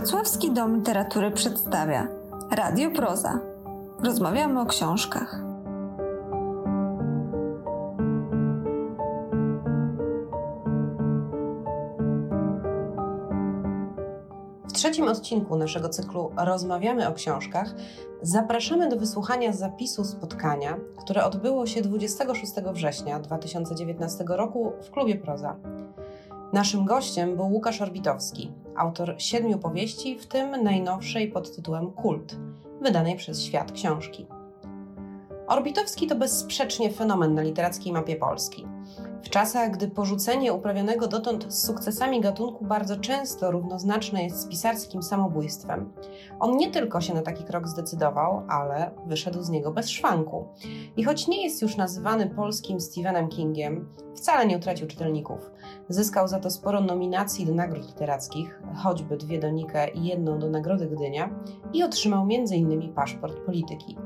Wrocławski Dom Literatury przedstawia Radio Proza. Rozmawiamy o książkach. W trzecim odcinku naszego cyklu Rozmawiamy o książkach zapraszamy do wysłuchania zapisu spotkania, które odbyło się 26 września 2019 roku w klubie Proza. Naszym gościem był Łukasz Orbitowski, autor siedmiu powieści, w tym najnowszej pod tytułem Kult, wydanej przez Świat Książki. Orbitowski to bezsprzecznie fenomen na literackiej mapie Polski. W czasach, gdy porzucenie uprawionego dotąd z sukcesami gatunku bardzo często równoznaczne jest z pisarskim samobójstwem, on nie tylko się na taki krok zdecydował, ale wyszedł z niego bez szwanku. I choć nie jest już nazywany polskim Stephenem Kingiem, wcale nie utracił czytelników. Zyskał za to sporo nominacji do nagród literackich, choćby dwie do Nike i jedną do Nagrody Gdynia, i otrzymał m.in. paszport polityki.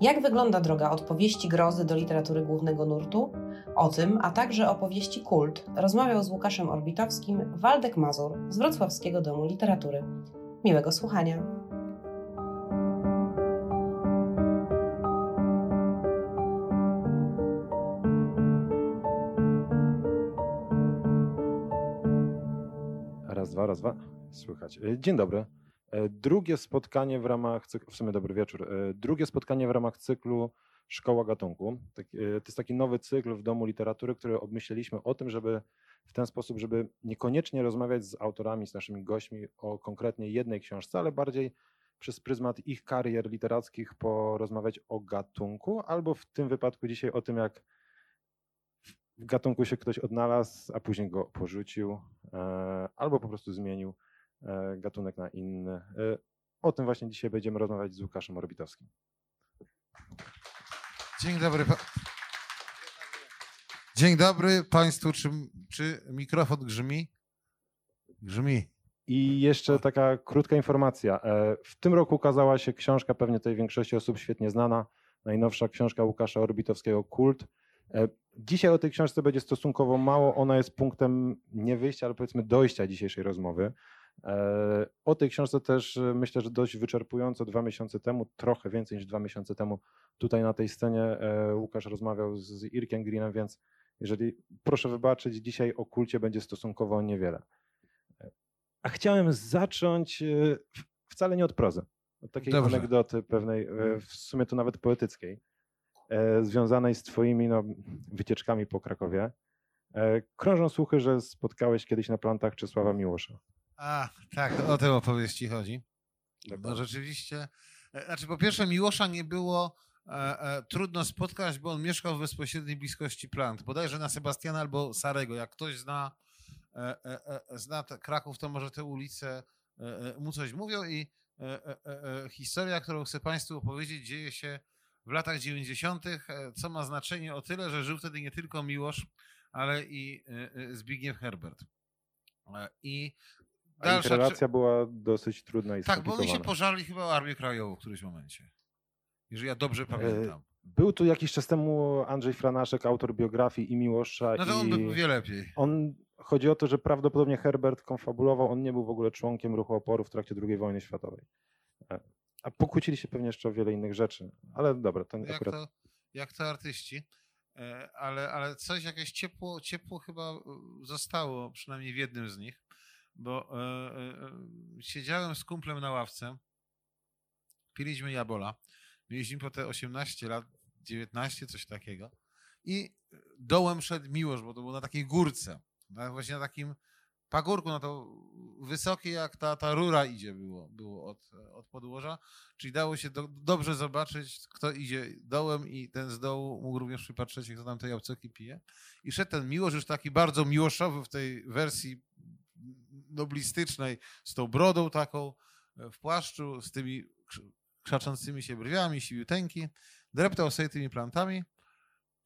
Jak wygląda droga od powieści grozy do literatury głównego nurtu? O tym, a także o powieści Kult rozmawiał z Łukaszem Orbitowskim Waldek Mazur z Wrocławskiego Domu Literatury. Miłego słuchania. Raz, dwa, raz, dwa. Słychać. E, Dzień dobry. E, Drugie spotkanie w ramach cyklu, w sumie dobry wieczór. E, Drugie spotkanie w ramach cyklu Szkoła Gatunku. Tak, e, To jest taki nowy cykl w Domu Literatury, który obmyśleliśmy o tym, żeby w ten sposób, żeby niekoniecznie rozmawiać z autorami, z naszymi gośćmi o konkretnie jednej książce, ale bardziej przez pryzmat ich karier literackich porozmawiać o gatunku, albo w tym wypadku dzisiaj o tym, jak w gatunku się ktoś odnalazł, a później go porzucił, albo po prostu zmienił gatunek na inny. E, O tym właśnie dzisiaj będziemy rozmawiać z Łukaszem Orbitowskim. Dzień dobry. pa- Dzień dobry Państwu. Czy, czy mikrofon grzmi? Grzmi. I jeszcze taka krótka informacja. E, W tym roku ukazała się książka, pewnie tej większości osób świetnie znana, najnowsza książka Łukasza Orbitowskiego Kult. E, Dzisiaj o tej książce będzie stosunkowo mało. Ona jest punktem nie wyjścia, ale powiedzmy dojścia dzisiejszej rozmowy. E, O tej książce też e, myślę, że dość wyczerpująco dwa miesiące temu, trochę więcej niż dwa miesiące temu, tutaj na tej scenie e, Łukasz rozmawiał z Irkiem Greenem, więc jeżeli proszę wybaczyć, dzisiaj o kulcie będzie stosunkowo niewiele. A chciałem zacząć wcale nie od prozy. Od takiej Dobrze. anegdoty pewnej, e, w sumie to nawet poetyckiej, związanej z twoimi no, wycieczkami po Krakowie. Krążą słuchy, że spotkałeś kiedyś na plantach Czesława Miłosza. A, tak, o tę opowieści chodzi. No rzeczywiście. e, Znaczy, po pierwsze, Miłosza nie było e, e, trudno spotkać, bo on mieszkał w bezpośredniej bliskości plant. Bodajże na Sebastiana albo Sarego. Jak ktoś zna, e, e, e, zna te Kraków, to może te ulice mu coś mówią. I historia, którą chcę Państwu opowiedzieć, dzieje się w latach 90., e, co ma znaczenie o tyle, że żył wtedy nie tylko Miłosz, ale i Zbigniew Herbert. I dalsza relacja była dosyć trudna i tak, bo oni się pożarli chyba o Armię Krajową w którymś momencie. Jeżeli ja dobrze pamiętam. Był tu jakiś czas temu Andrzej Franaszek, autor biografii i Miłosza. No to on by wie lepiej. On, chodzi o to, że prawdopodobnie Herbert konfabulował, on nie był w ogóle członkiem ruchu oporu w trakcie II wojny światowej. E, A pokłócili się pewnie jeszcze o wiele innych rzeczy, ale dobra, ten Jak akurat... to, jak to artyści. E, Ale, ale coś, jakieś ciepło, ciepło chyba e, zostało, przynajmniej w jednym z nich, bo e, e, e, siedziałem z kumplem na ławce, piliśmy jabola, mieliśmy po te 18 lat, 19, coś takiego. I dołem szedł Miłosz, bo to było na takiej górce, na, właśnie na takim pagórku, no to wysokie jak ta, ta rura idzie było, było od, od podłoża, czyli dało się do, dobrze zobaczyć, kto idzie dołem i ten z dołu mógł również przypatrzeć kto tam te jabłcoki pije. I szedł ten Miłosz już taki bardzo miłoszowy w tej wersji noblistycznej, z tą brodą taką e, w płaszczu, z tymi krz- krzaczącymi się brwiami, siwiuteńki, dreptał sobie tymi plantami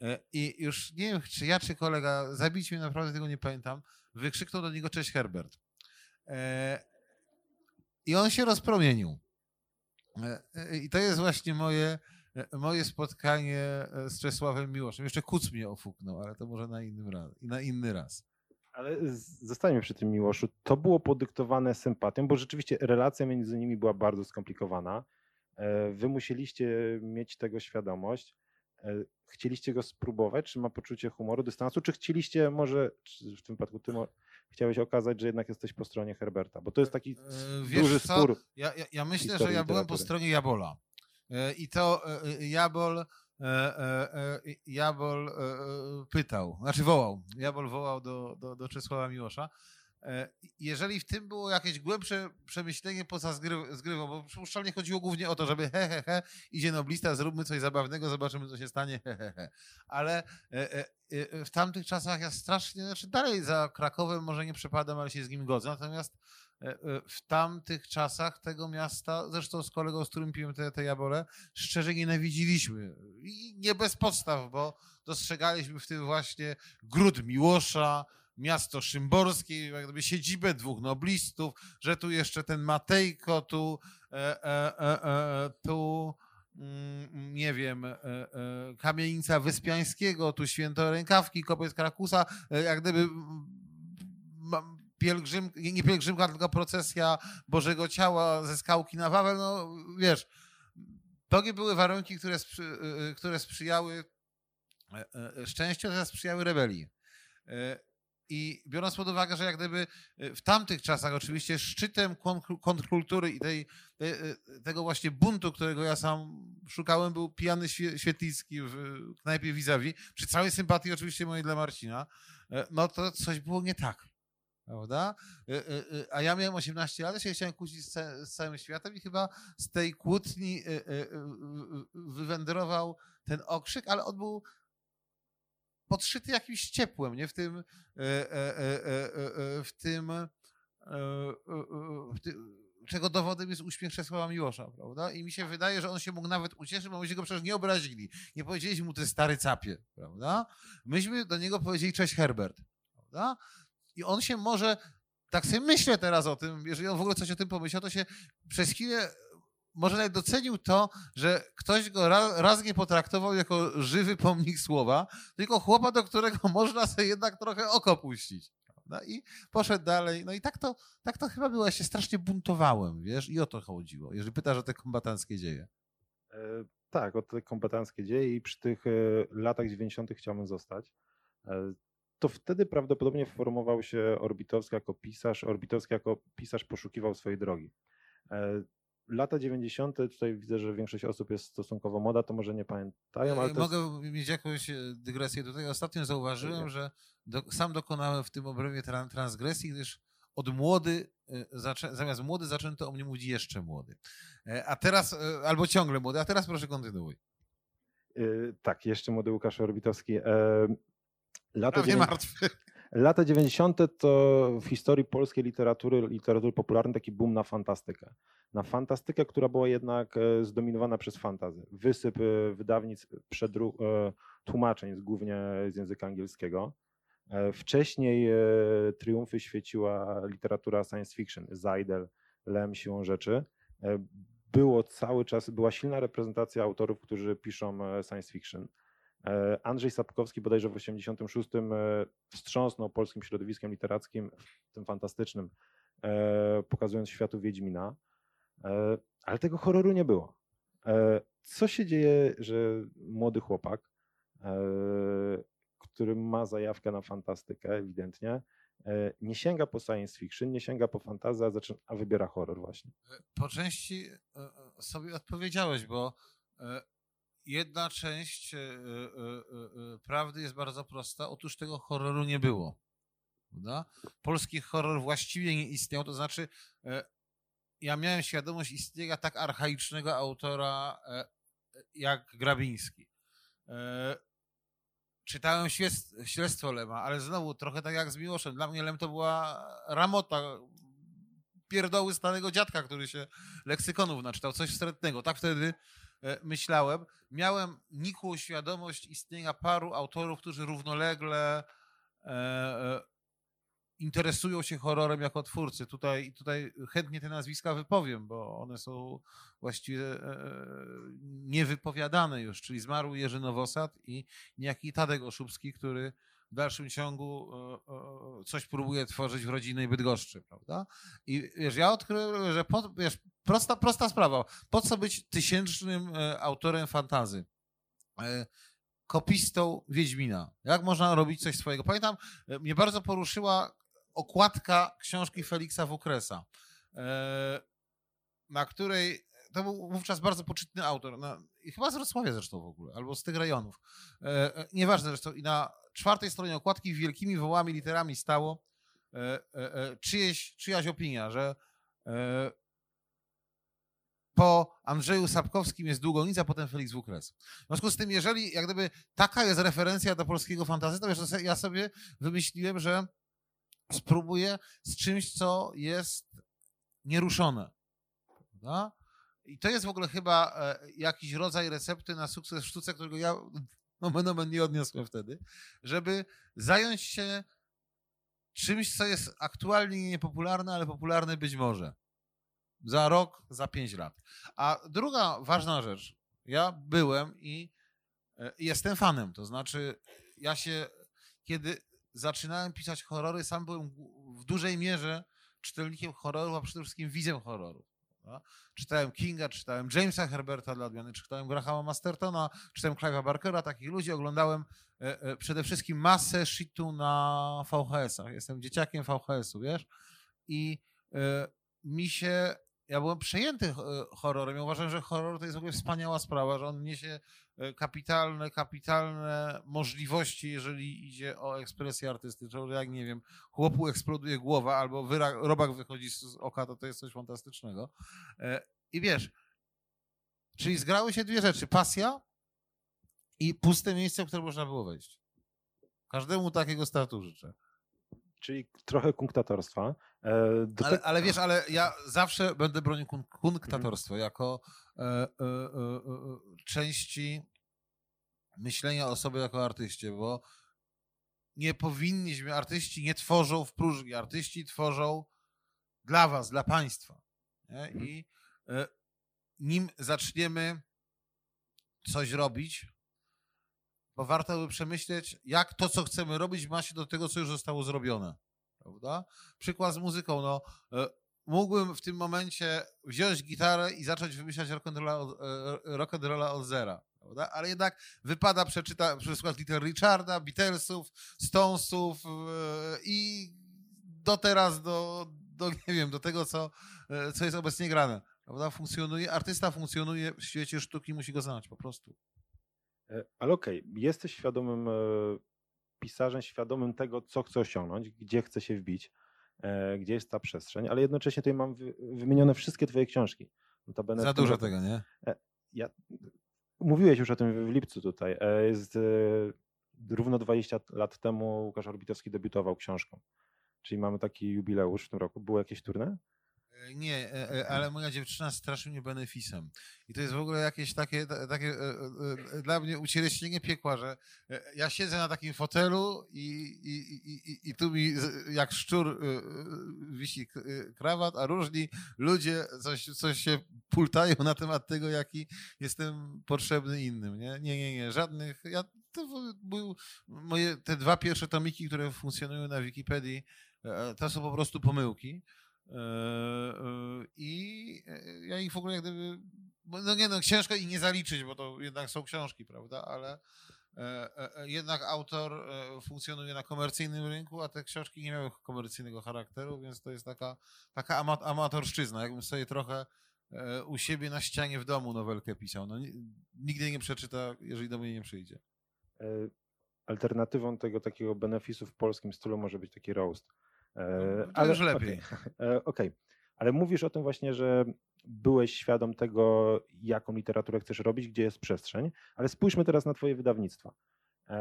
e, i już nie wiem, czy ja, czy kolega, zabić mnie, naprawdę tego nie pamiętam, wykrzyknął do niego cześć Herbert. E, I on się rozpromienił. I to jest właśnie moje, moje spotkanie z Czesławem Miłoszem. Jeszcze Kuc mnie ofuknął, ale to może na, innym raz, na inny raz. Ale zostańmy przy tym Miłoszu. To było podyktowane sympatią, bo rzeczywiście relacja między nimi była bardzo skomplikowana. E, Wy musieliście mieć tego świadomość. E, Chcieliście go spróbować, czy ma poczucie humoru, dystansu, czy chcieliście może, czy w tym przypadku ty chciałeś okazać, że jednak jesteś po stronie Herberta? Bo to jest taki E, wiesz duży co? spór. Ja, ja, ja myślę, że ja byłem po stronie Jabola. I to Jabol, Jabol e, e, pytał, znaczy wołał. Jabol wołał do, do, do Czesława Miłosza. E, Jeżeli w tym było jakieś głębsze przemyślenie poza zgry- zgrywą, bo przypuszczalnie chodziło głównie o to, żeby he, he, he, idzie noblista, zróbmy coś zabawnego, zobaczymy, co się stanie, he, he, he. Ale e, e, e, w tamtych czasach ja strasznie, znaczy dalej za Krakowem może nie przepadam, ale się z nim godzę, natomiast e, e, w tamtych czasach tego miasta, zresztą z kolegą, z którym piłem te, te jabole, szczerze nienawidziliśmy. I nie bez podstaw, bo dostrzegaliśmy w tym właśnie gród Miłosza, miasto szymborskie, jak gdyby siedzibę dwóch noblistów, że tu jeszcze ten Matejko, tu, e, e, e, e, tu mm, nie wiem, e, e, kamienica Wyspiańskiego, tu święto rękawki, kopiec Krakusa, e, jak gdyby mm, pielgrzym, nie pielgrzymka, tylko procesja Bożego Ciała ze skałki na Wawel, no wiesz, to nie były warunki, które, sprzy, e, e, które sprzyjały e, e, szczęściu, które sprzyjały rebelii. E, I biorąc pod uwagę, że jak gdyby w tamtych czasach oczywiście szczytem kontr- kontrkultury i tej, te, tego właśnie buntu, którego ja sam szukałem, był pijany Świe- Świetlicki w knajpie vis-a-vis, przy całej sympatii oczywiście mojej dla Marcina, no to coś było nie tak. Prawda? E, e, e, A ja miałem 18 lat, się chciałem kłócić z, ca- z całym światem i chyba z tej kłótni e, e, e, wywędrował ten okrzyk, ale on był podszyty jakimś ciepłem, nie? W tym, e, e, e, e, e, w tym, e, e, e, w tym czego dowodem jest uśmiech Czesława Miłosza, prawda? I mi się wydaje, że on się mógł nawet ucieszyć, bo myśmy go przecież nie obrazili. Nie powiedzieliśmy mu, ty stary capie, prawda? Myśmy do niego powiedzieli, cześć Herbert, prawda? I on się może, tak sobie myślę teraz o tym, jeżeli on w ogóle coś o tym pomyślał, to się przez chwilę może nawet docenił to, że ktoś go raz, raz nie potraktował jako żywy pomnik słowa, tylko chłopa, do którego można sobie jednak trochę oko puścić. prawda? I poszedł dalej. No i tak to, tak to chyba było. Ja się strasznie buntowałem, wiesz, i o to chodziło, jeżeli pytasz o te kombatanckie dzieje. E, Tak, o te kompetenckie dzieje i przy tych e, latach 90. chciałbym zostać. E, To wtedy prawdopodobnie formował się Orbitowski jako pisarz. Orbitowski jako pisarz poszukiwał swojej drogi. E, Lata 90. tutaj widzę, że większość osób jest stosunkowo młoda, to może nie pamiętają, ale to jest, Mogę mieć jakąś e, dygresję tutaj. Ostatnio zauważyłem, Nie. że do, sam dokonałem w tym obrębie tran, transgresji, gdyż od młody, e, zamiast młody zaczęto o mnie mówić jeszcze młody. E, A teraz, e, albo ciągle młody, a teraz proszę kontynuuj. e, tak, jeszcze młody Łukasz Orbitowski. Lata, Prawie martwy. Lata 90. to w historii polskiej literatury, literatury popularnej taki boom na fantastykę. Na fantastykę, która była jednak e, zdominowana przez fantazy. Wysyp e, wydawnic przedru- e, tłumaczeń, głównie z języka angielskiego. Wcześniej triumfy świeciła literatura science fiction, Zajdel, Lem siłą rzeczy. Było cały czas, była silna reprezentacja autorów, którzy piszą science fiction. E, Andrzej Sapkowski bodajże w 86 e, wstrząsnął polskim środowiskiem literackim, tym fantastycznym, e, pokazując światu Wiedźmina, ale tego horroru nie było. Co się dzieje, że młody chłopak, który ma zajawkę na fantastykę ewidentnie, nie sięga po science fiction, nie sięga po fantazję, a, a wybiera horror właśnie. Po części sobie odpowiedziałeś, bo jedna część e, e, e, prawdy jest bardzo prosta. Otóż tego horroru nie było. Prawda? Polski horror właściwie nie istniał, to znaczy ja miałem świadomość istnienia tak archaicznego autora jak Grabiński. Czytałem Śledztw- Śledztwo Lema, ale znowu trochę tak jak z Miłoszem. Dla mnie Lem to była ramota, pierdoły starego dziadka, który się leksykonów naczytał, coś wstrętnego. Tak wtedy myślałem. Miałem nikłą świadomość istnienia paru autorów, którzy równolegle e, e, interesują się horrorem jako twórcy. Tutaj, tutaj chętnie te nazwiska wypowiem, bo one są właściwie e, niewypowiadane już, czyli zmarł Jerzy Nowosad i niejaki Tadek Oszubski, który w dalszym ciągu e, e, coś próbuje tworzyć w rodzinnej Bydgoszczy, prawda? I wiesz, ja odkryłem, że po, wiesz, prosta, prosta sprawa, po co być tysięcznym e, autorem fantazy? Kopistą Wiedźmina. Jak można robić coś swojego? Pamiętam, mnie bardzo poruszyła okładka książki Feliksa Wukresa, na której to był wówczas bardzo poczytny autor. Na, chyba z Wrocławia zresztą w ogóle, albo z tych rejonów. E, e, nieważne zresztą. I na czwartej stronie okładki wielkimi wołami, literami stało e, e, e czyjeś, czyjaś opinia, że e, po Andrzeju Sapkowskim jest Długonica, potem Felix Wukres. W związku z tym, jeżeli jak gdyby taka jest referencja do polskiego fantazy, to wiesz, ja sobie wymyśliłem, że spróbuję z czymś, co jest nieruszone. Prawda? I to jest w ogóle chyba e, jakiś rodzaj recepty na sukces w sztuce, którego ja nomen omen nie odniosłem wtedy, żeby zająć się czymś, co jest aktualnie niepopularne, ale popularne być może. Za rok, za pięć lat. A druga ważna rzecz. Ja byłem i e, jestem fanem. To znaczy, ja się, kiedy zaczynałem pisać horrory, sam byłem w dużej mierze czytelnikiem horrorów, a przede wszystkim widzem horrorów. Czytałem Kinga, czytałem Jamesa Herberta dla odmiany, czytałem Grahama Mastertona, czytałem Clive'a Barkera, takich ludzi. Oglądałem e, e, przede wszystkim masę shitu na VHS-ach. Jestem dzieciakiem VHS-u, wiesz? I e, mi się ja byłem przejęty e, horrorem. Ja uważam, że horror to jest w ogóle wspaniała sprawa, że on niesie e, kapitalne, kapitalne możliwości, jeżeli idzie o ekspresję artystyczną, że jak nie wiem, chłopu eksploduje głowa albo robak wychodzi z oka, to to jest coś fantastycznego. E, I wiesz, czyli zgrały się dwie rzeczy, pasja i puste miejsce, w które można było wejść. Każdemu takiego startu życzę czyli trochę kunktatorstwa. E, ale, ale, wiesz, ale ja zawsze będę bronił kunktatorstwa mhm. jako e, e, e, e, części myślenia o sobie jako artyście, bo nie powinniśmy, artyści nie tworzą w próżni, artyści tworzą dla was, dla państwa. Nie? Mhm. I e, nim zaczniemy coś robić, bo warto by przemyśleć, jak to, co chcemy robić, ma się do tego, co już zostało zrobione. Prawda? Przykład z muzyką. No, e, mógłbym w tym momencie wziąć gitarę i zacząć wymyślać rock'n'rolla od, e, rock od zera. Prawda? Ale jednak wypada przeczytać przykład Little Richarda, Beatlesów, Stonesów e, i do teraz, do, do nie wiem, do tego, co, co jest obecnie grane. Prawda? Funkcjonuje, artysta funkcjonuje w świecie sztuki, musi go znać po prostu. Ale okej, okay, jesteś świadomym pisarzem, świadomym tego, co chce osiągnąć, gdzie chce się wbić, e, gdzie jest ta przestrzeń, ale jednocześnie tutaj mam wymienione wszystkie twoje książki. Notabene Za dużo tego, nie? Ja, mówiłeś już o tym w lipcu tutaj. Jest równo 20 lat temu Łukasz Orbitowski debiutował książką. Czyli mamy taki jubileusz w tym roku. Było jakieś turne? Nie, e, e, ale moja dziewczyna straszy mnie benefisem. I to jest w ogóle jakieś takie, takie e, dla mnie ucieleśnienie piekła, że ja siedzę na takim fotelu i, i, i, i tu mi jak szczur wisi krawat, a różni ludzie coś, coś się pultają na temat tego, jaki jestem potrzebny innym. Nie, nie, nie, nie żadnych. Ja, to moje, te dwa pierwsze tomiki, które funkcjonują na Wikipedii, to są po prostu pomyłki. E, e, I e, ja ich w ogóle jak gdyby, no nie no, ciężko ich nie zaliczyć, bo to jednak są książki, prawda, ale jednak autor funkcjonuje na komercyjnym rynku, a te książki nie miały komercyjnego charakteru, więc to jest taka, taka amatorszczyzna. Jakbym sobie trochę u siebie na ścianie w domu nowelkę pisał. No, nigdy nie przeczyta, jeżeli do mnie nie przyjdzie. Alternatywą tego takiego benefisu w polskim stylu może być taki roast E, to ale, już lepiej. Okej, okay. okay. ale mówisz o tym właśnie, że byłeś świadom tego, jaką literaturę chcesz robić, gdzie jest przestrzeń, ale spójrzmy teraz na twoje wydawnictwa. Eee,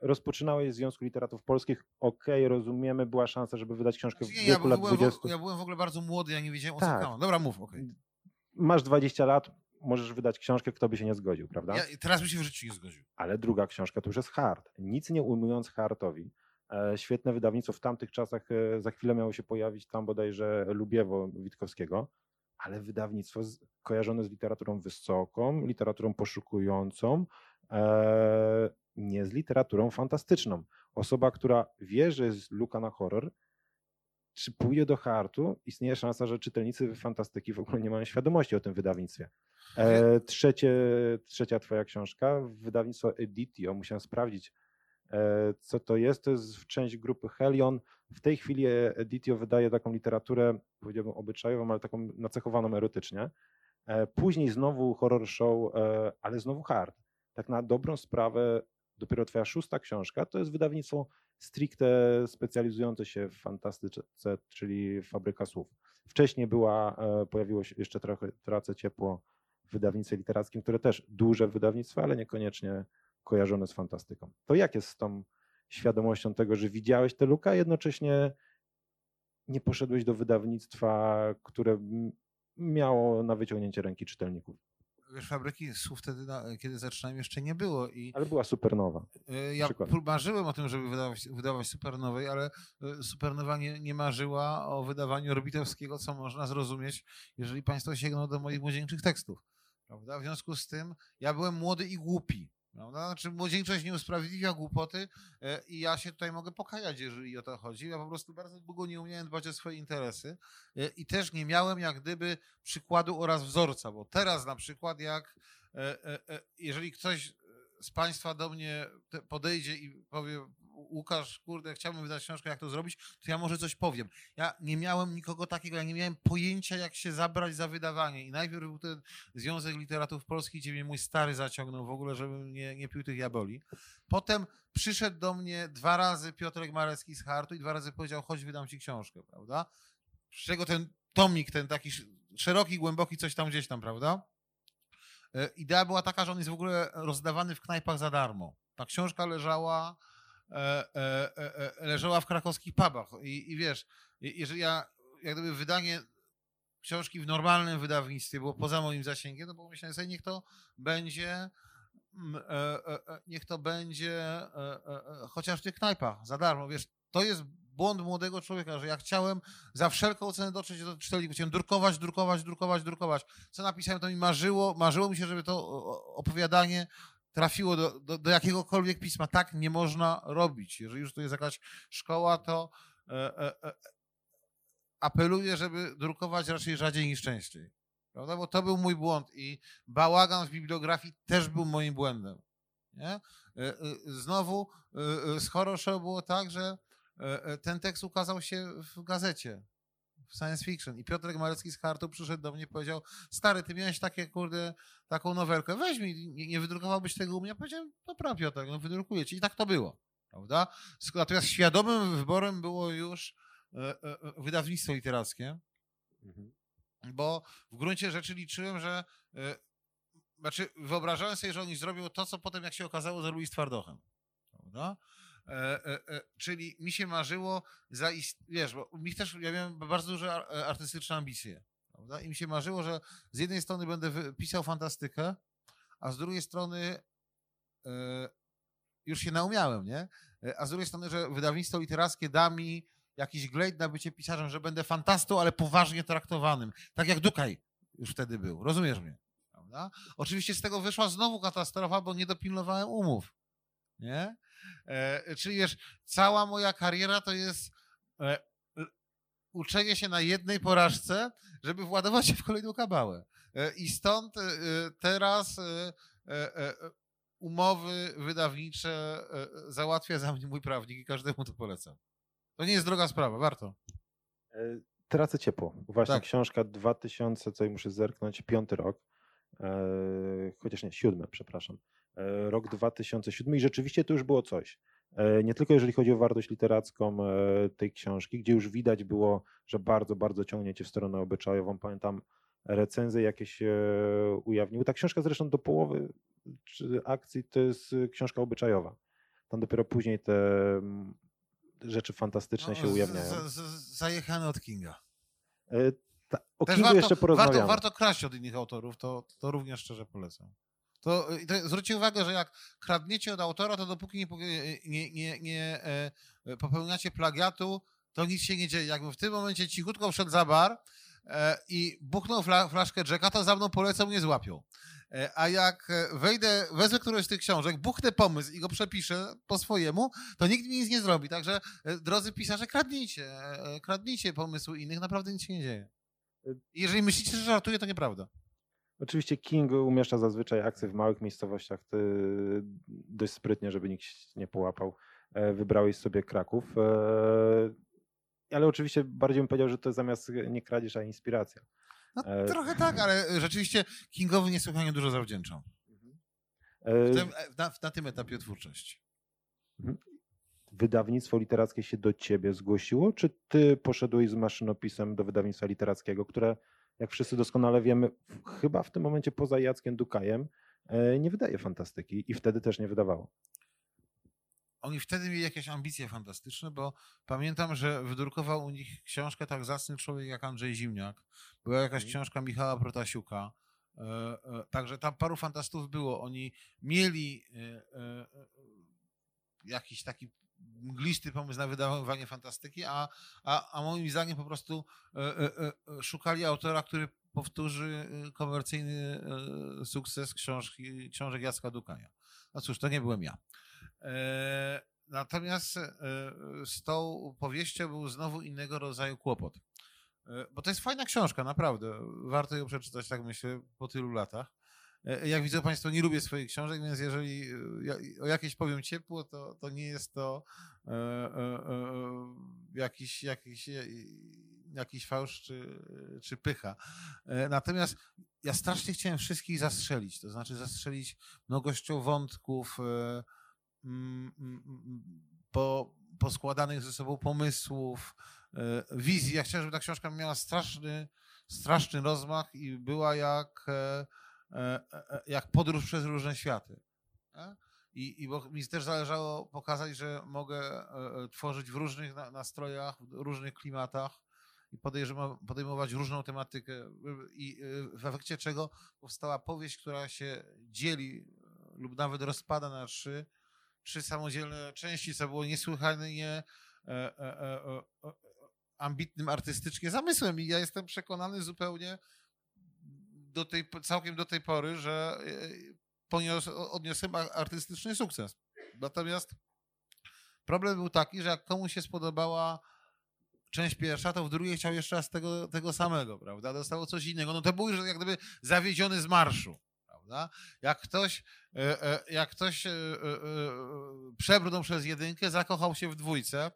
rozpoczynałeś w Związku Literatów Polskich, okej, okay, rozumiemy, była szansa, żeby wydać książkę znaczy, w wieku ja lat 20. W, ja byłem w ogóle bardzo młody, ja nie wiedziałem o tak. co Dobra, mów, okej. Okay. Masz 20 lat, możesz wydać książkę, kto by się nie zgodził, prawda? Ja, teraz by się w życiu nie zgodził. Ale druga książka to już jest hard. Nic nie ujmując hartowi, E, świetne wydawnictwo w tamtych czasach, e, za chwilę miało się pojawić tam bodajże Lubiewo Witkowskiego, ale wydawnictwo kojarzone z literaturą wysoką, literaturą poszukującą, e, nie z literaturą fantastyczną. Osoba, która wie, że jest luka na horror, czy pójdzie do Hartu, istnieje szansa, że czytelnicy fantastyki w ogóle nie mają świadomości o tym wydawnictwie. E, trzecie, trzecia twoja książka, wydawnictwo Editio, musiałem sprawdzić, e, co to jest. To jest część grupy Helion. W tej chwili Editio wydaje taką literaturę, powiedziałbym obyczajową, ale taką nacechowaną erotycznie. E, później znowu horror show, e, ale znowu hard. Tak na dobrą sprawę, dopiero twoja szósta książka to jest wydawnictwo stricte specjalizujące się w fantastyce, czyli Fabryka Słów. Wcześniej była, e, pojawiło się jeszcze trochę Tracę Ciepło w wydawnictwie literackim, które też duże wydawnictwo, ale niekoniecznie kojarzone z fantastyką. To jak jest z tą świadomością tego, że widziałeś tę lukę, a jednocześnie nie poszedłeś do wydawnictwa, które miało na wyciągnięcie ręki czytelników? wiesz, fabryki słów wtedy, kiedy zaczynałem, jeszcze nie było. I ale była supernowa. E, ja marzyłem o tym, żeby wydawać, wydawać supernowej, ale e, supernowa nie, nie marzyła o wydawaniu Orbitowskiego, co można zrozumieć, jeżeli Państwo sięgną do moich młodzieńczych tekstów. Prawda? W związku z tym ja byłem młody i głupi. Prawda? Znaczy młodzieńczość nie usprawiedliwia głupoty e, i ja się tutaj mogę pokajać, jeżeli o to chodzi. Ja po prostu bardzo długo nie umiałem dbać o swoje interesy e, i też nie miałem jak gdyby przykładu oraz wzorca, bo teraz na przykład jak e, jeżeli ktoś z Państwa do mnie podejdzie i powie, Łukasz, kurde, chciałbym wydać książkę, jak to zrobić, to ja może coś powiem. Ja nie miałem nikogo takiego, ja nie miałem pojęcia, jak się zabrać za wydawanie. I najpierw był ten Związek Literatów Polskich, gdzie mnie mój stary zaciągnął w ogóle, żebym nie, nie pił tych jaboli. Potem przyszedł do mnie dwa razy Piotrek Marecki z Hartu i dwa razy powiedział, chodź, wydam ci książkę, prawda? Z czego ten tomik, ten taki szeroki, głęboki, coś tam gdzieś tam, prawda? E, idea była taka, że on jest w ogóle rozdawany w knajpach za darmo. Ta książka leżała leżała w krakowskich pubach. I, I, wiesz, jeżeli ja, jak gdyby wydanie książki w normalnym wydawnictwie było poza moim zasięgiem, no bo myślałem sobie, niech to będzie mm, niech to będzie chociaż w tych knajpach za darmo. Wiesz, to jest błąd młodego człowieka, że ja chciałem za wszelką cenę dotrzeć do czytelników, chciałem drukować, drukować, drukować, drukować. Co napisałem, to mi marzyło, marzyło mi się, żeby to opowiadanie trafiło do, do, do, jakiegokolwiek pisma. Tak nie można robić. Jeżeli już to jest jakaś szkoła, to e, e, e, apeluję, żeby drukować raczej rzadziej niż częściej. Prawda? Bo to był mój błąd i bałagan w bibliografii też był moim błędem. Nie? Znowu z było tak, że ten tekst ukazał się w gazecie science fiction. I Piotrek Marecki z Hartu przyszedł do mnie i powiedział, stary, ty miałeś takie, kurde, taką nowelkę, weź mi, nie, nie wydrukowałbyś tego u mnie? Ja powiedziałem, dobra Piotrek, no wydrukuję ci. I tak to było, prawda? Natomiast świadomym wyborem było już e, e, e, wydawnictwo literackie, mhm. bo w gruncie rzeczy liczyłem, że znaczy wyobrażałem sobie, że oni zrobią to, co potem, jak się okazało, zrobili z Twardochem. Prawda? E, e, e, czyli mi się marzyło zaist... wiesz, bo mi też, ja miałem bardzo duże artystyczne ambicje, prawda? I mi się marzyło, że z jednej strony będę pisał fantastykę, a z drugiej strony już się naumiałem, nie? A z drugiej strony, że wydawnictwo literackie da mi jakiś glejt na bycie pisarzem, że będę fantastą, ale poważnie traktowanym. Tak jak Dukaj już wtedy był. Rozumiesz mnie? Prawda? Oczywiście z tego wyszła znowu katastrofa, bo nie dopilnowałem umów. Nie? E, czyli wiesz, cała moja kariera to jest e, uczenie się na jednej porażce, żeby władować się w kolejną kabałę. E, I stąd teraz umowy wydawnicze załatwia za mnie mój prawnik i każdemu to polecam. To nie jest droga sprawa, warto. Tracę ciepło. Właśnie tak. książka 2000, co muszę zerknąć, piąty rok. Chociaż nie, siódmy, przepraszam. E, rok 2007 i rzeczywiście to już było coś. E, nie tylko jeżeli chodzi o wartość literacką e, tej książki, gdzie już widać było, że bardzo, bardzo ciągniecie w stronę obyczajową. Pamiętam recenzje jakieś się ujawniły. Ta książka zresztą do połowy akcji to jest książka obyczajowa. Tam dopiero później te rzeczy fantastyczne no, się ujawniają. Z, z, zajechany od Kinga. Ta, o Też Kingu warto, jeszcze porozmawiamy. Warto, warto kraść od innych autorów, to, to również szczerze polecam. To, to zwróćcie uwagę, że jak kradniecie od autora, to dopóki nie, nie, nie, nie e, popełniacie plagiatu, to nic się nie dzieje. Jakbym w tym momencie cichutko wszedł za bar e, i buchnął fla, flaszkę Jacka, to za mną polecą, nie złapią. E, a jak e, wejdę, wezmę którąś z tych książek, buchnę pomysł i go przepiszę po swojemu, to nikt mi nic nie zrobi. Także, e, drodzy pisarze, kradnijcie, kradnijcie pomysły innych, naprawdę nic się nie dzieje. Jeżeli myślicie, że żartuję, to nieprawda. Oczywiście King umieszcza zazwyczaj akcje w małych miejscowościach dość sprytnie, żeby nikt nie połapał. Wybrałeś sobie Kraków. Ale oczywiście bardziej bym powiedział, że to zamiast nie kradzież, a inspiracja. No, e, trochę tak, ale rzeczywiście Kingowi niesłychanie dużo zawdzięczam. W tym, e, na, na tym etapie twórczości. Mhm. Wydawnictwo literackie się do ciebie zgłosiło, czy ty poszedłeś z maszynopisem do wydawnictwa literackiego, które, jak wszyscy doskonale wiemy, chyba w tym momencie poza Jackiem Dukajem e, nie wydaje fantastyki i wtedy też nie wydawało oni wtedy mieli jakieś ambicje fantastyczne, bo pamiętam, że wydrukował u nich książkę tak zacny człowiek jak Andrzej Zimniak. Była jakaś mhm. książka Michała Protasiuka. E, e, także tam paru fantastów było. Oni mieli jakiś taki mglisty pomysł na wydawanie fantastyki, a, a, a moim zdaniem po prostu szukali autora, który powtórzy komercyjny sukces książki, książek Jacka Dukaja. No cóż, to nie byłem ja. E, natomiast e, z tą powieścią był znowu innego rodzaju kłopot. E, bo to jest fajna książka, naprawdę. Warto ją przeczytać, tak myślę, po tylu latach. Jak widzą Państwo, nie lubię swoich książek, więc jeżeli o jakieś powiem ciepło, to, to nie jest to jakiś, jakiś, jakiś fałsz czy, czy pycha. Natomiast ja strasznie chciałem wszystkich zastrzelić, to znaczy zastrzelić mnogością wątków, Mm, mm, mm, po, poskładanych ze sobą pomysłów, e, wizji. Ja chciałem, żeby ta książka miała straszny, straszny rozmach i była jak, e, e, jak podróż przez różne światy. I, I bo mi też zależało pokazać, że mogę tworzyć w różnych nastrojach, w różnych klimatach i podejmować różną tematykę. I w efekcie czego powstała powieść, która się dzieli lub nawet rozpada na trzy trzy samodzielne części, co było niesłychanie e, e, e, ambitnym artystycznie zamysłem i ja jestem przekonany zupełnie do tej, całkiem do tej pory, że ponios, odniosłem artystyczny sukces. Natomiast problem był taki, że jak komuś się spodobała część pierwsza, to w drugiej chciał jeszcze raz tego, tego samego, prawda? Dostało coś innego. No to był już jak gdyby zawiedziony z marszu? Jak ktoś, e, e, jak ktoś e, przebrnął przez jedynkę, zakochał się w dwójce,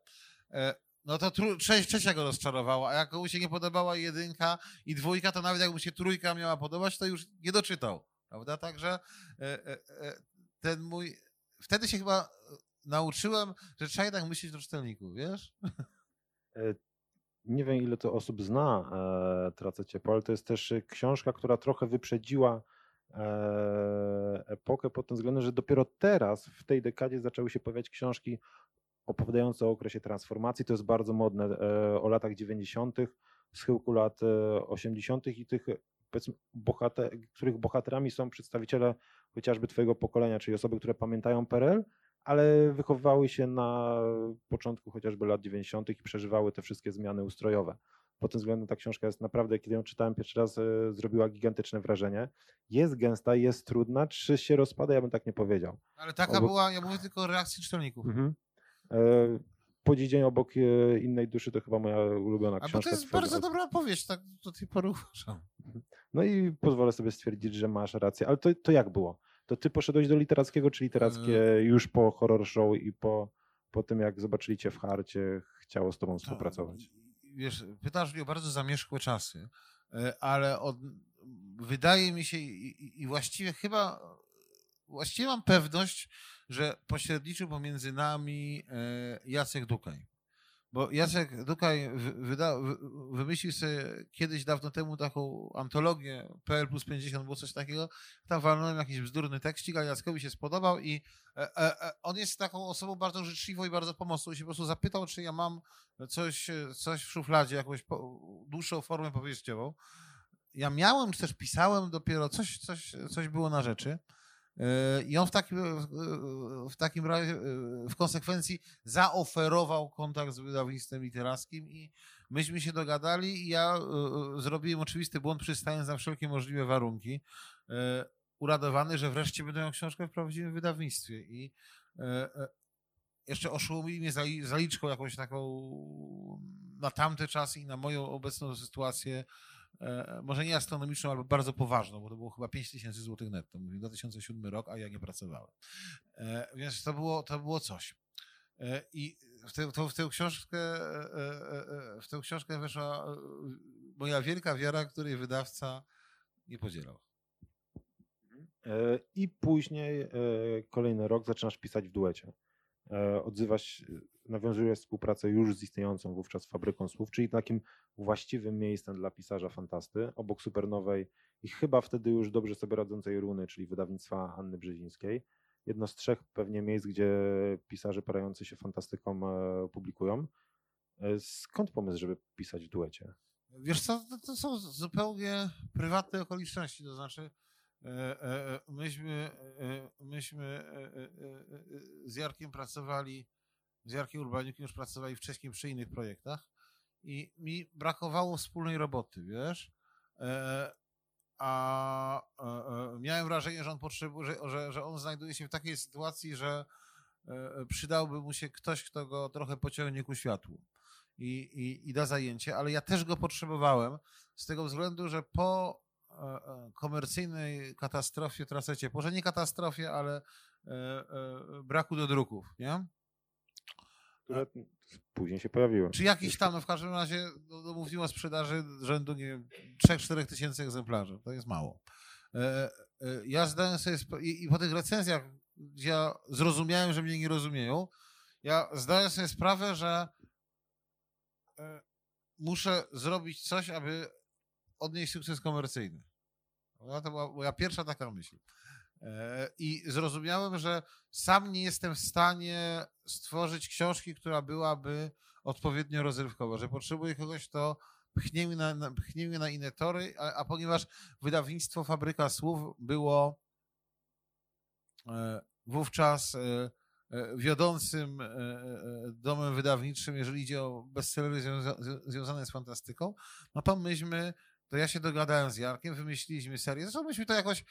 no to część trzecia go rozczarowała, a jak mu się nie podobała jedynka i dwójka, to nawet jakby się trójka miała podobać, to już nie doczytał, prawda? Także ten mój... Wtedy się chyba nauczyłem, że trzeba jednak myśleć do czytelników, wiesz? Nie wiem, ile to osób zna Tracę Ciepło, ale to jest też książka, która trochę wyprzedziła E, epokę pod tym względem, że dopiero teraz, w tej dekadzie, zaczęły się pojawiać książki opowiadające o okresie transformacji. To jest bardzo modne e, o latach 90., schyłku lat 80. E, i tych, bohater, których bohaterami są przedstawiciele chociażby Twojego pokolenia, czyli osoby, które pamiętają PRL, ale wychowywały się na początku chociażby lat 90. i przeżywały te wszystkie zmiany ustrojowe pod tym względem ta książka jest naprawdę, kiedy ją czytałem pierwszy raz, e, zrobiła gigantyczne wrażenie. Jest gęsta, jest trudna, czy się rozpada, ja bym tak nie powiedział. Ale taka obok... była, ja mówię tylko o reakcji czytelników. Mhm. E, po dzień obok e, innej duszy to chyba moja ulubiona książka. A to jest bardzo dobra opowieść, tak do tej pory uważam. No i pozwolę sobie stwierdzić, że masz rację. Ale to, to jak było? To ty poszedłeś do literackiego, czy literackie już po horror show i po, po tym, jak zobaczyli cię w harcie, chciało z tobą współpracować? wiesz, pytasz mnie o bardzo zamierzchłe czasy, e, ale od, wydaje mi się i, i właściwie chyba, właściwie mam pewność, że pośredniczył pomiędzy nami e, Jacek Dukaj. Bo Jacek Dukaj wyda, wymyślił sobie kiedyś dawno temu taką antologię PL plus 50, było coś takiego. Tam walnąłem jakiś bzdurny tekstik, ale Jackowi się spodobał i e, e, e, on jest taką osobą bardzo życzliwą i bardzo pomocną. I się po prostu zapytał, czy ja mam coś, coś w szufladzie, jakąś dłuższą formę powieściową. Ja miałem, czy też pisałem dopiero, coś, coś, coś było na rzeczy. E, I on w takim, w takim razie, w konsekwencji zaoferował kontakt z wydawnictwem literackim i myśmy się dogadali i ja zrobiłem oczywisty błąd, przystając na wszelkie możliwe warunki. uradowany, że wreszcie będę miał książkę w prawdziwym wydawnictwie. I jeszcze oszołomili mnie zaliczką jakąś taką na tamte czasy i na moją obecną sytuację, może nie astronomiczną, ale bardzo poważną, bo to było chyba 5 tysięcy złotych netto. Mówię 2007 rok, a ja nie pracowałem. Więc to było, to było coś. I w, te, to, w, tę książkę, w tę książkę weszła moja wielka wiara, której wydawca nie podzielał. E, I później e, kolejny rok zaczynasz pisać w duecie. E, odzywasz, nawiązujesz współpracę już z istniejącą wówczas fabryką słów, czyli takim właściwym miejscem dla pisarza fantasty, obok supernowej i chyba wtedy już dobrze sobie radzącej runy, czyli wydawnictwa Anny Brzezińskiej. Jedno z trzech pewnie miejsc, gdzie pisarze parający się fantastyką publikują. Skąd pomysł, żeby pisać w duecie? Wiesz co, to są zupełnie prywatne okoliczności, to znaczy e, e, e, myśmy, myśmy z Jarkiem pracowali, z Jarkiem Urbaniukiem już pracowali wcześniej przy innych projektach i mi brakowało wspólnej roboty, wiesz, a miałem wrażenie, że on potrzebuje, że, że on znajduje się w takiej sytuacji, że przydałby mu się ktoś, kto go trochę pociągnie ku światłu i, i, i da zajęcie, ale ja też go potrzebowałem z tego względu, że po e, e, komercyjnej katastrofie trasy ciepło, że nie katastrofie, ale e, braku do druków, nie? Które później się pojawiły. Czy jakiś tam, no w każdym razie no, no mówimy o sprzedaży rzędu, nie wiem, 3-4 tysięcy egzemplarzy. To jest mało. Ja zdałem sobie i, i po tych recenzjach, gdzie ja zrozumiałem, że mnie nie rozumieją, ja zdałem sobie sprawę, że E, muszę zrobić coś, aby odnieść sukces komercyjny. No, to była moja pierwsza taka myśl. E, I zrozumiałem, że sam nie jestem w stanie stworzyć książki, która byłaby odpowiednio rozrywkowa, że potrzebuję kogoś, kto pchnie mnie na, pchnie mnie na inne tory, a, a ponieważ wydawnictwo Fabryka Słów było e, wówczas E, wiodącym domem wydawniczym, jeżeli idzie o bestsellery związane z fantastyką, no to myśmy, to ja się dogadałem z Jarkiem, wymyśliliśmy serię. Zresztą myśmy to jakoś,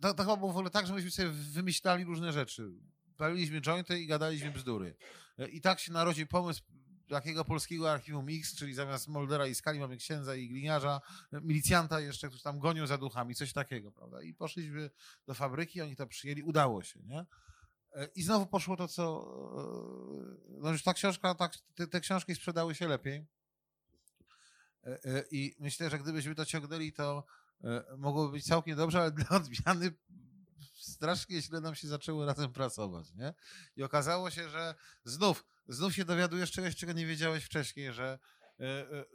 to, to chyba było w ogóle tak, że myśmy sobie wymyślali różne rzeczy. Paliliśmy jointy i gadaliśmy bzdury. I tak się narodził pomysł takiego polskiego archiwum X, czyli zamiast Moldera i Skali mamy księdza i gliniarza, milicjanta jeszcze, którzy tam gonią za duchami, coś takiego, prawda? I poszliśmy do fabryki, oni to przyjęli, udało się, nie? E, I znowu poszło to, co. E, no już ta książka, tak, te, te książki sprzedały się lepiej. E, I myślę, że gdybyśmy to ciągnęli, to mogłoby być całkiem dobrze, ale dla odmiany strasznie źle nam się zaczęło razem pracować. Nie? I okazało się, że znów, znów się dowiadujesz czegoś, czego nie wiedziałeś wcześniej, że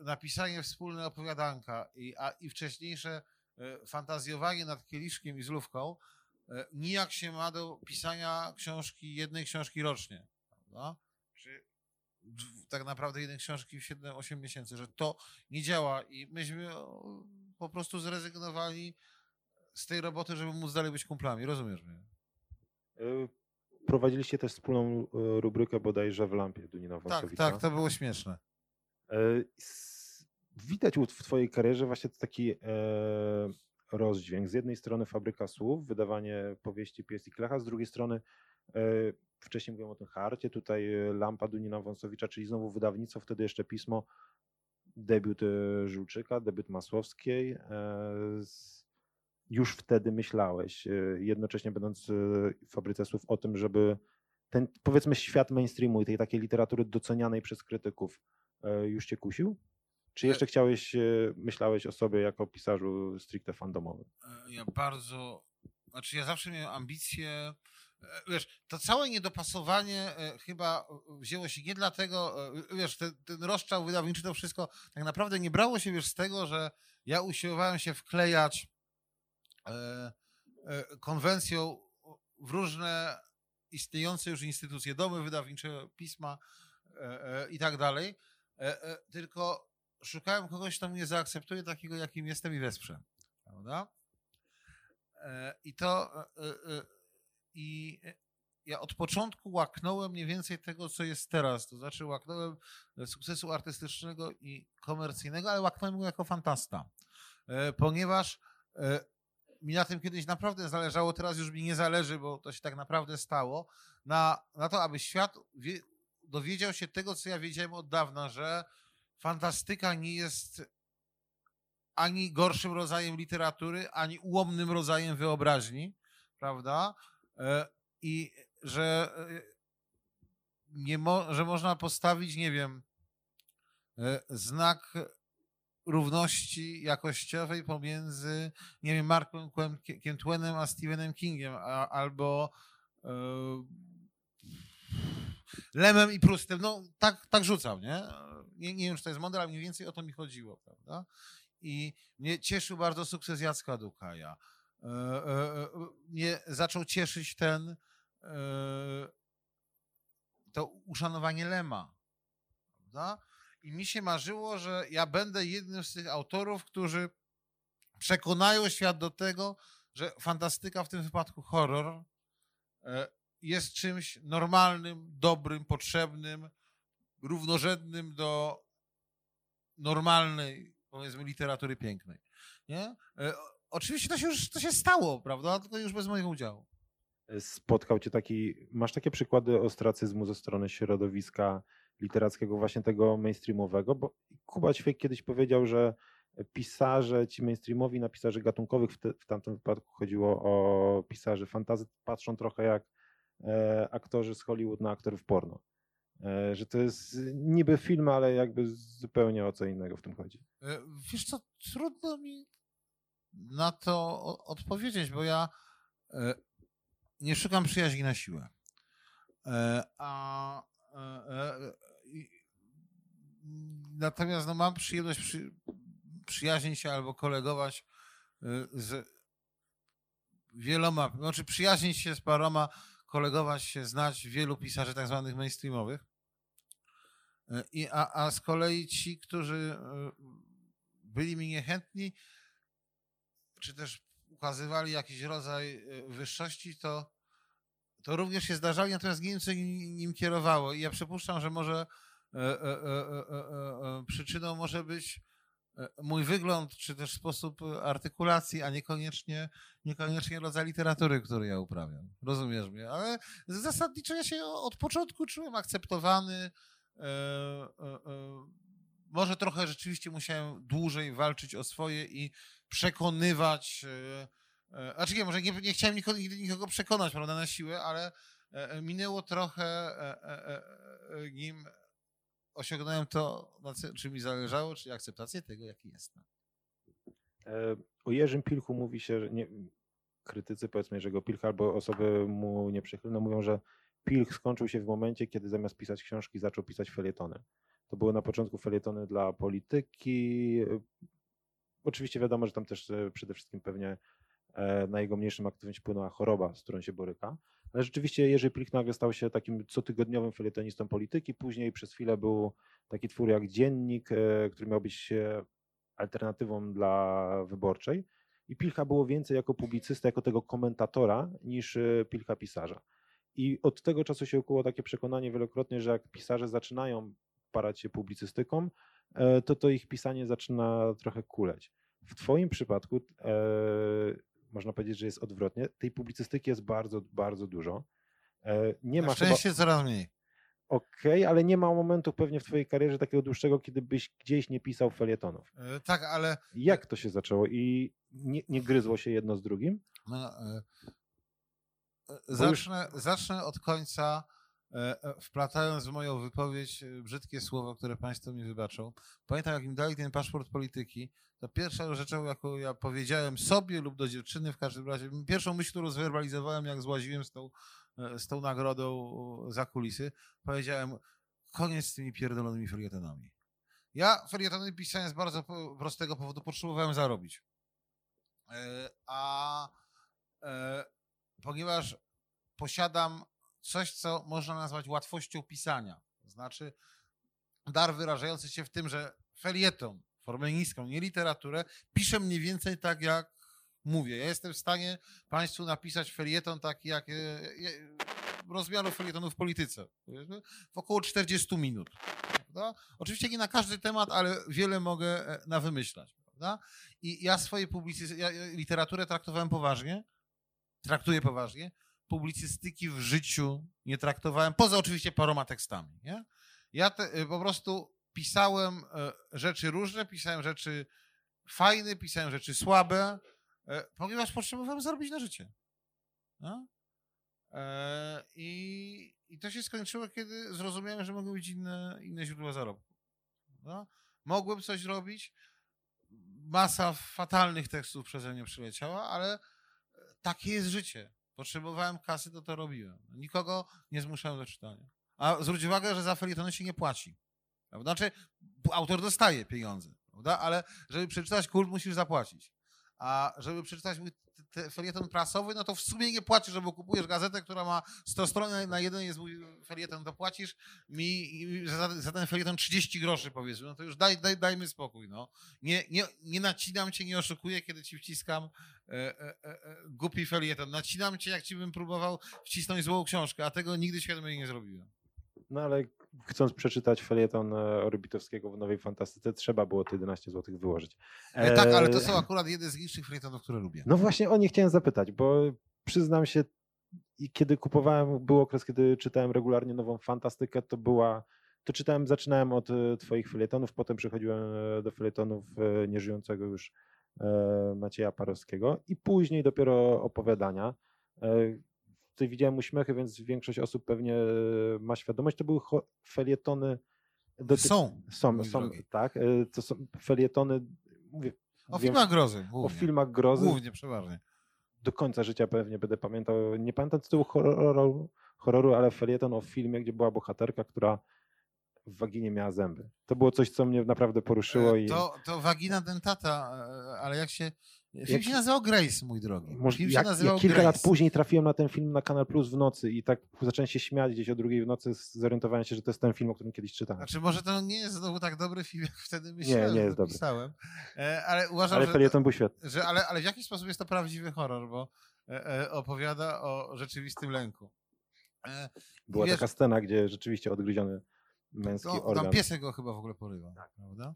napisanie wspólne opowiadanka i, a, i wcześniejsze fantazjowanie nad kieliszkiem i zlówką E, nijak się ma do pisania książki, jednej książki rocznie. Prawda? Tak naprawdę jednej książki w 7-8 miesięcy, że to nie działa i myśmy po prostu zrezygnowali z tej roboty, żeby móc dalej być kumplami. Rozumiesz mnie? E, prowadziliście też wspólną e, rubrykę bodajże w lampie Dunina Tak, tak, to było śmieszne. Widać w twojej karierze właśnie taki rozdźwięk. Z jednej strony fabryka słów, wydawanie powieści Pies i Klecha, z drugiej strony e, wcześniej mówiłem o tym harcie, tutaj e, Lampa Dunina Wąsowicza, czyli znowu wydawnictwo, wtedy jeszcze pismo, debiut e, Żulczyka, debiut Masłowskiej. Już wtedy myślałeś, jednocześnie będąc w fabryce słów, o tym, żeby ten, powiedzmy, świat mainstreamu i tej takiej literatury docenianej przez krytyków już cię kusił? Czy jeszcze chciałeś, e, myślałeś o sobie jako pisarzu stricte fandomowym? E, ja bardzo, znaczy ja zawsze miałem ambicje, e, wiesz, to całe niedopasowanie chyba wzięło się nie dlatego, wiesz, ten, ten rozstrzał wydawniczy, to wszystko tak naprawdę nie brało się, wiesz, z tego, że ja usiłowałem się wklejać konwencją w różne istniejące już instytucje, domy wydawnicze, pisma i tak dalej, tylko szukałem kogoś, kto mnie zaakceptuje takiego, jakim jestem i wesprze. Prawda? E, I to e, e, i ja od początku łaknąłem mniej więcej tego, co jest teraz. To znaczy łaknąłem sukcesu artystycznego i komercyjnego, ale łaknąłem go jako fantasta. Ponieważ mi na tym kiedyś naprawdę zależało, teraz już mi nie zależy, bo to się tak naprawdę stało, na, na to, aby świat wie, dowiedział się tego, co ja wiedziałem od dawna, że fantastyka nie jest ani gorszym rodzajem literatury, ani ułomnym rodzajem wyobraźni, prawda? E, I że, e, nie mo, że można postawić, nie wiem, e, znak równości jakościowej pomiędzy, nie wiem, Markiem Kentwenem a Stephenem Kingiem, a, albo e, Lemem i Prustem. No, tak, tak rzucam, nie? nie? Nie wiem, czy to jest mądre, ale mniej więcej o to mi chodziło, prawda? I mnie cieszył bardzo sukces Jacka Dukaja. E, e, e, mnie zaczął cieszyć ten to uszanowanie Lema, prawda? I mi się marzyło, że ja będę jednym z tych autorów, którzy przekonają świat do tego, że fantastyka, w tym wypadku horror, jest czymś normalnym, dobrym, potrzebnym, równorzędnym do normalnej, powiedzmy, literatury pięknej. Nie? Oczywiście to się już to się stało, prawda? Tylko już bez mojego udziału. Spotkał cię taki, masz takie przykłady ostracyzmu ze strony środowiska literackiego, właśnie tego mainstreamowego, bo Kuba Ćwiek kiedyś powiedział, że pisarze, ci mainstreamowi na pisarzy gatunkowych, w, te, w tamtym wypadku chodziło o pisarzy fantazy, patrzą trochę jak e, aktorzy z Hollywood na aktorów porno. E, że to jest niby film, ale jakby zupełnie o co innego w tym chodzi. E, wiesz co, trudno mi na to odpowiedzieć, bo ja e, nie szukam przyjaźni na siłę. A, natomiast no, mam przyjemność przy, przyjaźnić się albo kolegować z wieloma, znaczy przyjaźnić się z paroma kolegować się, znać wielu pisarzy tak zwanych mainstreamowych. E, I, a, a z kolei ci, którzy e, byli mi niechętni, czy też ukazywali jakiś rodzaj e, wyższości, to, to również się zdarzali, natomiast nie wiem, co nim, nim kierowało. I ja przypuszczam, że może e, e, e, przyczyną może być E, mój wygląd, czy też sposób artykulacji, a niekoniecznie, niekoniecznie rodzaj literatury, który ja uprawiam. Rozumiesz mnie? Ale zasadniczo ja się od początku czułem akceptowany. E, e, może trochę rzeczywiście musiałem dłużej walczyć o swoje i przekonywać. Znaczy nie, może nie, nie chciałem nikogo, nigdy nikogo przekonać, prawda, na siłę, ale minęło trochę, nim osiągnąłem to, czym mi zależało, czyli akceptację tego, jaki jestem. E, o Jerzym Pilchu mówi się, że nie, krytycy powiedzmy Jerzego Pilcha albo osoby mu nieprzychylne mówią, że Pilch skończył się w momencie, kiedy zamiast pisać książki zaczął pisać felietony. To były na początku felietony dla polityki. Oczywiście wiadomo, że tam też e, przede wszystkim pewnie e, na jego mniejszym aktywność wpłynęła choroba, z którą się boryka. Ale rzeczywiście Jerzy Plich nagle stał się takim cotygodniowym felietonistą polityki. Później przez chwilę był taki twór jak Dziennik, e, który miał być alternatywą dla wyborczej. I Pilcha było więcej jako publicysta, jako tego komentatora, niż Pilcha pisarza. I od tego czasu się ukuło takie przekonanie wielokrotnie, że jak pisarze zaczynają parać się publicystyką, to to ich pisanie zaczyna trochę kuleć. W Twoim przypadku można powiedzieć, że jest odwrotnie. Tej publicystyki jest bardzo, bardzo dużo. E, nie Na ma szczęście chyba... coraz mniej. Okej, okay, ale nie ma momentu pewnie w twojej karierze takiego dłuższego, kiedy byś gdzieś nie pisał felietonów. E, tak, ale... Jak to się zaczęło i nie, nie gryzło się jedno z drugim? No, e, e zacznę, już... zacznę od końca E, e, wplatając w moją wypowiedź e, brzydkie słowa, które Państwo mi wybaczą. Pamiętam, jak mi dali ten paszport polityki, to pierwsza rzecz, jaką ja powiedziałem sobie lub do dziewczyny w każdym razie, pierwszą myśl, którą zwerbalizowałem, jak złaziłem z tą, z tą nagrodą za kulisy, powiedziałem, koniec z tymi pierdolonymi felietonami. Ja felietony pisałem z bardzo prostego powodu, potrzebowałem zarobić. A ponieważ posiadam coś, co można nazwać łatwością pisania. To znaczy dar wyrażający się w tym, że felieton, formę niską, nie literaturę, piszę mniej więcej tak, jak mówię. Ja jestem w stanie Państwu napisać felieton taki, jak e, rozmiaru felietonu w polityce. W około 40 minut. Prawda? Oczywiście nie na każdy temat, ale wiele mogę e, na wymyślać. Prawda? I ja swojej publicystyki, ja literaturę traktowałem poważnie, traktuję poważnie, publicystyki w życiu nie traktowałem, poza oczywiście paroma tekstami. Nie? Ja te, y, po prostu pisałem e, rzeczy różne, pisałem rzeczy fajne, pisałem rzeczy słabe, e, ponieważ potrzebowałem zarobić na życie. No? E, I, I to się skończyło, kiedy zrozumiałem, że mogą być inne, inne źródła zarobku. No? Mogłem coś robić, masa fatalnych tekstów przeze mnie przyleciała, ale takie jest życie. Potrzebowałem kasy, to to robiłem. Nikogo nie zmuszałem do czytania. A zwróć uwagę, że za felietony się nie płaci. Znaczy, autor dostaje pieniądze, prawda? ale żeby przeczytać kult, musisz zapłacić. A żeby przeczytać mój felieton prasowy, no to w sumie nie płacisz, bo kupujesz gazetę, która ma 100 stron, na jeden jest mój felieton, to płacisz mi za, za ten felieton 30 groszy powiedzmy, no to już daj, daj, dajmy spokój. No. Nie, nie, nie nacinam cię, nie oszukuję, kiedy ci wciskam e, e, e, e, głupi felieton. Nacinam cię, jak ci bym próbował wcisnąć złą książkę, a tego nigdy świadomie nie zrobiłem. No ale chcąc przeczytać felieton e, Orbitowskiego w Nowej Fantastyce, trzeba było te 11 zł wyłożyć. E, tak, ale to E, są akurat jedne z licznych felietonów, które lubię. No właśnie o nie chciałem zapytać, bo przyznam się, kiedy kupowałem, był okres, kiedy czytałem regularnie nową fantastykę, to była, to czytałem, zaczynałem od e, twoich felietonów, potem przechodziłem do felietonów nieżyjącego już Macieja Parowskiego i później dopiero opowiadania. Tutaj widziałem uśmiechy, więc większość osób pewnie e, ma świadomość. To były felietony. Są. Są, są drogi. tak. e, To są felietony, mówię, O wiem- filmach grozy. o Głównie. filmach grozy Głównie, przeważnie. do końca życia pewnie będę pamiętał, nie pamiętam tytułu horroru, horroru, ale felieton o filmie, gdzie była bohaterka, która w waginie miała zęby. To było coś, co mnie naprawdę poruszyło E, i To, to wagina dentata, ale jak się. Film Jak- się nazywał Grace, mój drogi. może, Film jak, jak kilka Grace. lat później trafiłem na ten film na Kanal Plus w nocy i tak zacząłem się śmiać gdzieś o drugiej w nocy, zorientowałem się, że to jest ten film, o którym kiedyś czytałem. Znaczy, może to nie jest znowu tak dobry film, jak wtedy myślałem. nie że jest dobry. pisałem. E, Ale uważam, Ale że, był świetny. że ale, ale w jakiś sposób jest to prawdziwy horror, bo e, e, opowiada o rzeczywistym lęku. Była wiesz- taka scena, gdzie rzeczywiście odgryziony męski To, organ. tam piesek go chyba w ogóle porywa, prawda?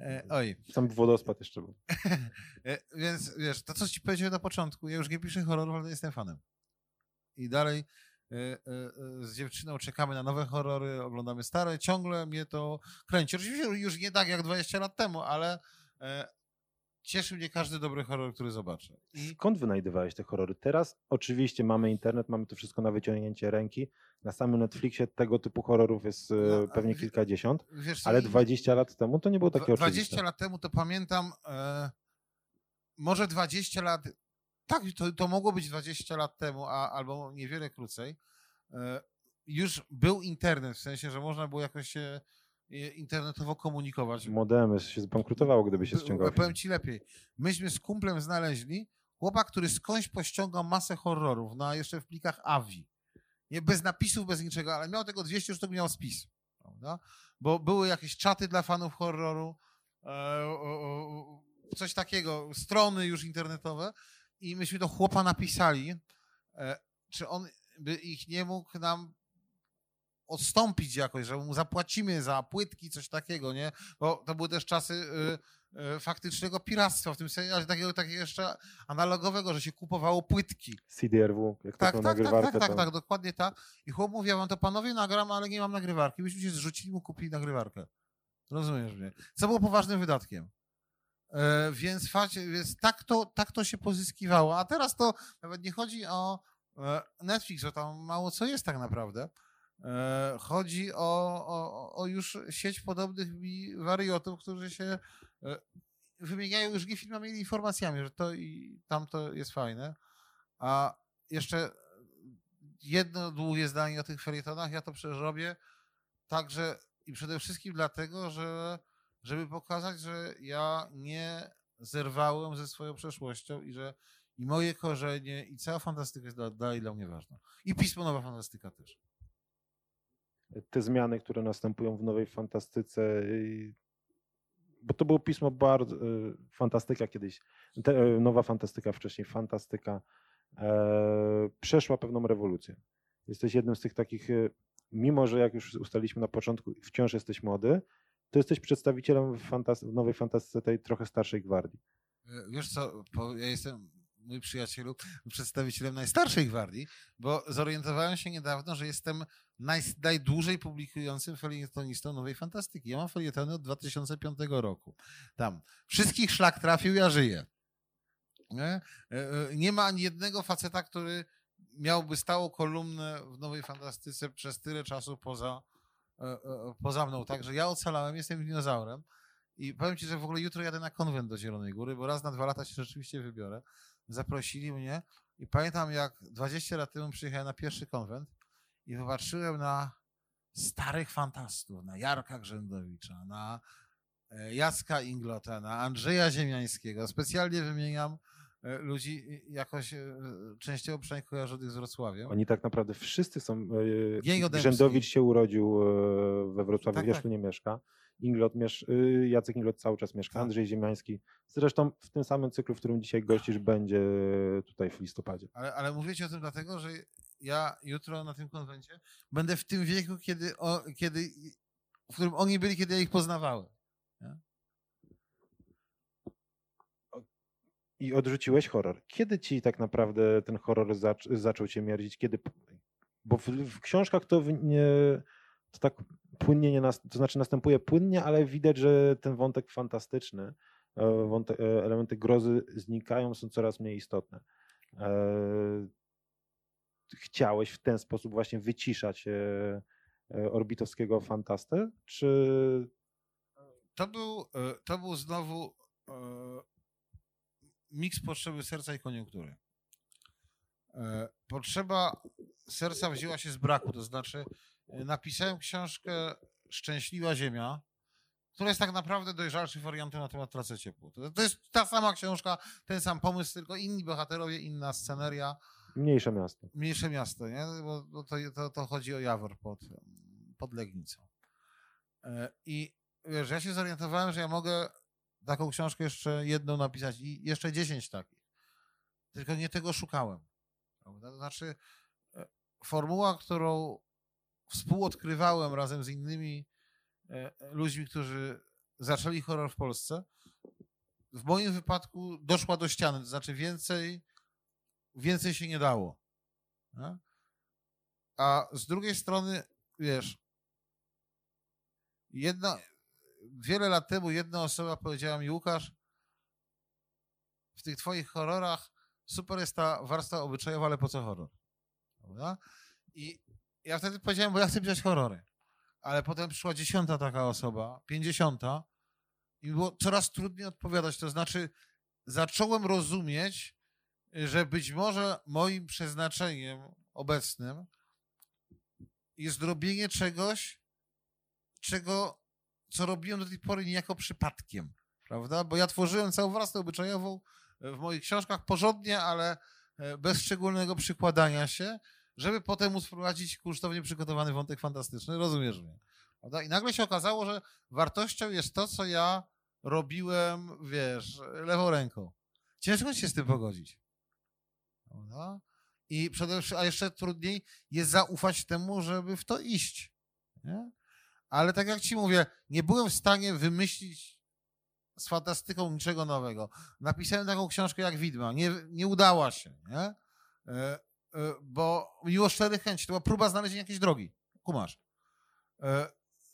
E, oj, Sam wodospad jeszcze był. e, więc wiesz, to co ci powiedziałem na początku, ja już nie piszę horrorów, ale jestem fanem. I dalej e, z dziewczyną czekamy na nowe horrory, oglądamy stare, ciągle mnie to kręci. Oczywiście już nie tak jak 20 lat temu, ale cieszy mnie każdy dobry horror, który zobaczę. I Skąd wynajdywałeś te horrory? Teraz oczywiście mamy internet, mamy to wszystko na wyciągnięcie ręki. Na samym Netflixie tego typu horrorów jest e, No, pewnie wie- kilkadziesiąt, wiesz, ale i- 20 lat temu to nie było takie Dwa- oczywiste. 20 lat temu to pamiętam, e, może 20 lat, tak, to, to mogło być 20 lat temu, a, albo niewiele krócej. E, już był internet, w sensie, że można było jakoś się internetowo komunikować. Modemy się zbankrutowało, gdyby się ściągało. Powiem ci lepiej. Myśmy z kumplem znaleźli chłopak, który skądś pościągał masę horrorów na jeszcze w plikach AVI. Nie, bez napisów, bez niczego, ale miał tego 200 sztuk, miał spis. Prawda? Bo były jakieś czaty dla fanów horroru, e, o, o, coś takiego, strony już internetowe i myśmy do chłopa napisali, e, czy on by ich nie mógł nam odstąpić jakoś, że mu zapłacimy za płytki, coś takiego, nie? Bo to były też czasy y, y, faktycznego piractwa, w tym sensie takiego, takiego jeszcze analogowego, że się kupowało płytki. CDRW, jak Tak, tak, tak, nagrywarkę. tak, tak, tak, dokładnie tak. I chłop mówi, ja wam to panowie nagram, ale nie mam nagrywarki. Myśmy się zrzucili, mu kupili nagrywarkę. Rozumiesz mnie? Co było poważnym wydatkiem. E, więc, facie, więc tak, to, tak to się pozyskiwało. A teraz to nawet nie chodzi o e, Netflix, że tam mało co jest tak naprawdę. E, chodzi o, o, o już sieć podobnych mi wariotów, którzy się e, wymieniają już filmami, ale informacjami, że to i tamto jest fajne. A jeszcze jedno długie zdanie o tych felietonach, ja to przerobię także i przede wszystkim dlatego, że żeby pokazać, że ja nie zerwałem ze swoją przeszłością i że i moje korzenie i cała fantastyka jest dalej dla mnie ważna. I pismo Nowa Fantastyka też. Te zmiany, które następują w nowej fantastyce, y, bo to było pismo bardzo, y, fantastyka kiedyś, te, y, nowa fantastyka wcześniej, fantastyka, e, przeszła pewną rewolucję. Jesteś jednym z tych takich, mimo że jak już ustaliliśmy na początku, wciąż jesteś młody, to jesteś przedstawicielem w, nowej fantastyce tej trochę starszej gwardii. Wiesz co, ja jestem, mój przyjacielu, przedstawicielem najstarszej gwardii, bo zorientowałem się niedawno, że jestem naj, najdłużej publikującym felietonistą nowej fantastyki. Ja mam felietony od 2005 roku. Tam. Wszystkich szlak trafił, ja żyję. Nie, E, e, nie ma ani jednego faceta, który miałby stałą kolumnę w nowej fantastyce przez tyle czasu poza, e, poza mną. Także ja ocalałem, jestem dinozaurem. I powiem ci, że w ogóle jutro jadę na konwent do Zielonej Góry, bo raz na dwa lata się rzeczywiście wybiorę. Zaprosili mnie i pamiętam, jak 20 lat temu przyjechałem na pierwszy konwent i popatrzyłem na starych fantastów, na Jarka Grzędowicza, na e, Jacka Inglota, na Andrzeja Ziemiańskiego. Specjalnie wymieniam e, ludzi i- jakoś e, częściowo przynajmniej kojarzonych z Wrocławiem. Oni tak naprawdę wszyscy są. E. Grzędowicz się urodził e, we Wrocławiu, Tak, wiesz, tak. tu nie mieszka. Inglot miesz, y, Jacek Inglot cały czas mieszka, Tak. Andrzej Ziemiański. Zresztą w tym samym cyklu, w którym dzisiaj gościsz, będzie tutaj w listopadzie. Ale, ale mówię ci o tym dlatego, że ja jutro na tym konwencie będę w tym wieku, kiedy, o, kiedy w którym oni byli, kiedy ja ich poznawałem. I odrzuciłeś horror. Kiedy ci tak naprawdę ten horror zac- zaczął cię mierdzić? Kiedy... Bo w, w książkach to, w- nie, to tak płynnie, nie nas, to znaczy następuje płynnie, ale widać, że ten wątek fantastyczny, e, wątek, e, elementy grozy znikają, są coraz mniej istotne. E, Chciałeś w ten sposób właśnie wyciszać orbitowskiego fantastę? Czy To był, to był znowu miks potrzeby serca i koniunktury. Potrzeba serca wzięła się z braku, to znaczy napisałem książkę Szczęśliwa Ziemia, która jest tak naprawdę dojrzalszym wariantem na temat pracy ciepła. To, jest ta sama książka, ten sam pomysł, tylko inni bohaterowie, inna sceneria, mniejsze miasto? mniejsze miasto, nie? Bo, to, to, to chodzi o Jawor pod, pod Legnicą. E, I wiesz, ja się zorientowałem, że ja mogę taką książkę jeszcze jedną napisać i jeszcze dziesięć takich. Tylko nie tego szukałem. To znaczy, e, formuła, którą współodkrywałem razem z innymi e, ludźmi, którzy zaczęli horror w Polsce, w moim wypadku doszła do ściany. To znaczy, więcej, więcej się nie dało. A z drugiej strony, wiesz, jedna, wiele lat temu jedna osoba powiedziała mi, Łukasz, w tych twoich horrorach super jest ta warstwa obyczajowa, ale po co horror? I ja wtedy powiedziałem, bo ja chcę pisać horrory. Ale potem przyszła dziesiąta taka osoba, pięćdziesiąta i było coraz trudniej odpowiadać. To znaczy zacząłem rozumieć, że być może moim przeznaczeniem obecnym jest robienie czegoś, czego, co robiłem do tej pory niejako przypadkiem, prawda? Bo ja tworzyłem całą warstwę obyczajową w moich książkach porządnie, ale e, bez szczególnego przykładania się, żeby potem móc wprowadzić kunsztownie przygotowany wątek fantastyczny. Rozumiesz mnie? Prawda? I nagle się okazało, że wartością jest to, co ja robiłem, wiesz, lewą ręką. Ciężko się z tym pogodzić. Prawda? I przede wszystkim, a jeszcze trudniej jest zaufać temu, żeby w to iść. Nie? Ale tak jak ci mówię, nie byłem w stanie wymyślić z fantastyką niczego nowego. Napisałem taką książkę jak Widma. Nie, nie udała się, nie? E, bo miło szczerych chęci. To była próba znalezienia jakiejś drogi. Kumasz. E,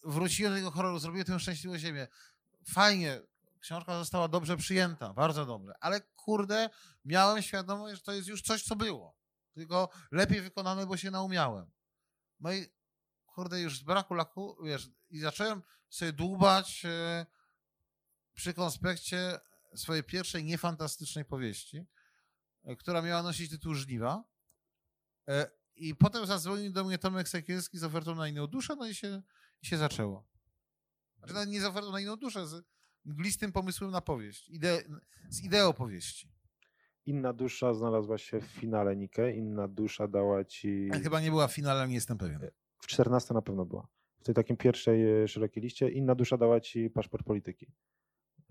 wróciłem do tego horroru, zrobiłem tę szczęśliwą ziemię. Fajnie, książka została dobrze przyjęta, bardzo dobrze, ale kurde, miałem świadomość, że to jest już coś, co było. Tylko lepiej wykonane, bo się naumiałem. No i kurde, już z braku laku, wiesz, i zacząłem sobie dłubać e, przy konspekcie swojej pierwszej niefantastycznej powieści, która miała nosić tytuł Żniwa. E, I potem zadzwonił do mnie Tomek Sekielski z ofertą na inną duszę, no i się, i się zaczęło. Znaczy nie z ofertą na inną duszę, z mglistym pomysłem na powieść, ide, z ideą powieści. Inna dusza znalazła się w finale Nike, inna dusza dała ci. Ale chyba nie była w finale, ale nie jestem pewien. W 14 na pewno była. W tej takim pierwszej e, szerokiej liście. Inna dusza dała ci paszport polityki.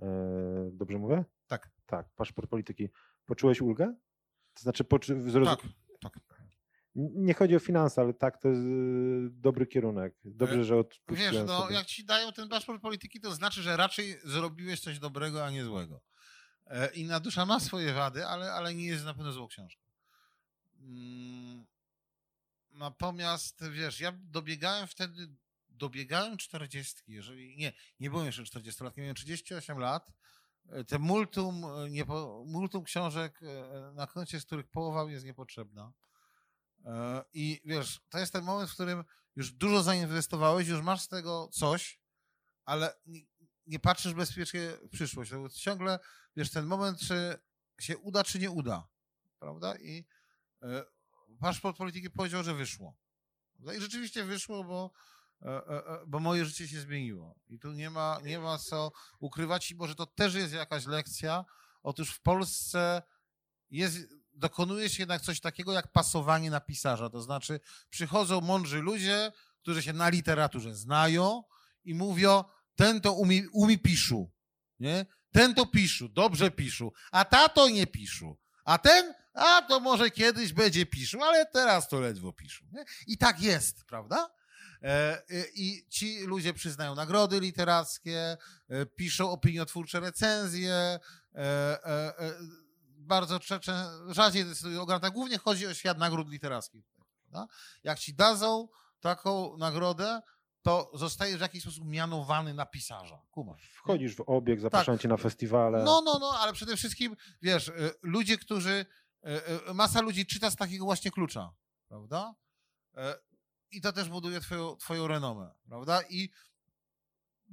E, Dobrze mówię? Tak. Tak, paszport polityki. Poczułeś ulgę? To znaczy, poczu... zrozum... Tak, tak. Nie chodzi o finanse, ale tak, to jest y, dobry kierunek. Dobrze, E, że odpuściłem Wiesz, no sobie. jak ci dają ten paszport polityki, to znaczy, że raczej zrobiłeś coś dobrego, a nie złego. E, Inna dusza ma swoje wady, ale, ale nie jest na pewno złą książką. Mm, Natomiast, wiesz, ja dobiegałem wtedy, dobiegałem 40, jeżeli, nie, nie byłem jeszcze 40 lat, miałem 38 lat. Te multum, e, niepo, multum książek na koncie, z których połowa jest niepotrzebna. E, I wiesz, to jest ten moment, w którym już dużo zainwestowałeś, już masz z tego coś, ale nie, patrzysz bezpiecznie w przyszłość. To ciągle, wiesz, ten moment, czy się uda, czy nie uda, prawda? I e, paszport polityki powiedział, że wyszło. I rzeczywiście wyszło, bo, e, e, e, bo moje życie się zmieniło. I tu nie ma, nie ma co ukrywać, i może to też jest jakaś lekcja. Otóż w Polsce jest, dokonuje się jednak coś takiego jak pasowanie na pisarza. To znaczy, przychodzą mądrzy ludzie, którzy się na literaturze znają i mówią, ten to umie, umie piszu, nie? Ten to piszu, dobrze piszu, a ta to nie piszu. A ten, a to może kiedyś będzie piszu, ale teraz to ledwo piszu. Nie? I tak jest, prawda? E, e, I ci ludzie przyznają nagrody literackie, e, piszą opiniotwórcze recenzje, bardzo rzadziej decydują o grantach. Głównie chodzi o świat nagród literackich. Prawda? Jak ci dadzą taką nagrodę, to zostajesz w jakiś sposób mianowany na pisarza. Kumasz. Wchodzisz w obieg, zapraszają cię na festiwale. Tak. No, no, no, ale przede wszystkim, wiesz, y, ludzie, którzy, y, y, masa ludzi czyta z takiego właśnie klucza, prawda? I to też buduje twoją, twoją renomę, prawda? I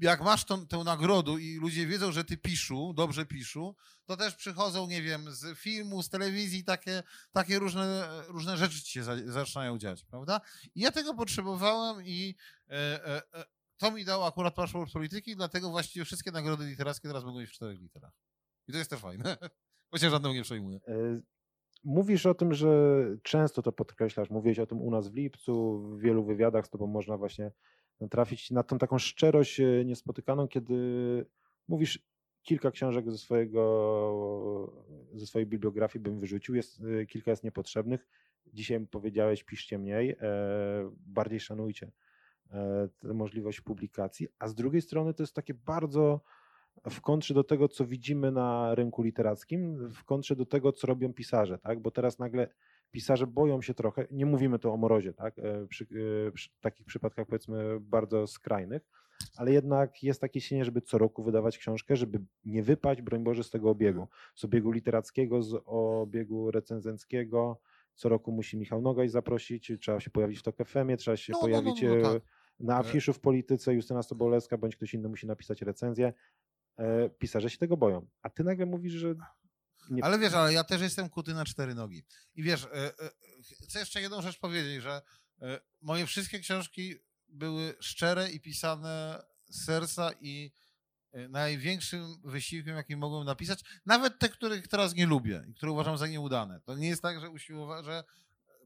jak masz tą, tę nagrodę i ludzie wiedzą, że ty piszą, dobrze piszą, to też przychodzą, nie wiem, z filmu, z telewizji, takie, takie różne, różne rzeczy ci się za, zaczynają dziać, prawda? I ja tego potrzebowałem i e, e, e, to mi dało akurat paszport polityki, dlatego właściwie wszystkie nagrody literackie teraz mogą być w czterech literach. I to jest też fajne. Chociaż żadną nie przejmuję. E, Mówisz o tym, że często to podkreślasz. Mówiłeś o tym u nas w lipcu, w wielu wywiadach z tobą można właśnie trafić na tą taką szczerość e, niespotykaną, kiedy mówisz kilka książek ze swojego, ze swojej bibliografii bym wyrzucił, jest, e, kilka jest niepotrzebnych. Dzisiaj powiedziałeś, piszcie mniej, e, bardziej szanujcie możliwość publikacji, a z drugiej strony to jest takie bardzo w kontrze do tego, co widzimy na rynku literackim, w kontrze do tego, co robią pisarze, tak? Bo teraz nagle pisarze boją się trochę, nie mówimy tu o morozie, tak? E, Przy, e, przy takich przypadkach powiedzmy bardzo skrajnych, ale jednak jest takie cienie, żeby co roku wydawać książkę, żeby nie wypaść, broń Boże, z tego obiegu, z obiegu literackiego, z obiegu recenzenckiego. Co roku musi Michał Nogaj zaprosić, trzeba się pojawić w TOK FM-ie, trzeba się No, no, no, pojawić no, e, tak. na afiszu w polityce, Justyna Sobolewska bądź ktoś inny musi napisać recenzję. Pisarze się tego boją. A ty nagle mówisz, że nie Ale wiesz, ale ja też jestem kuty na cztery nogi. I wiesz, e, e, chcę jeszcze jedną rzecz powiedzieć, że e, moje wszystkie książki były szczere i pisane z serca i największym wysiłkiem, jaki mogłem napisać, nawet te, których teraz nie lubię i które uważam za nieudane. To nie jest tak, że usiłowałem, że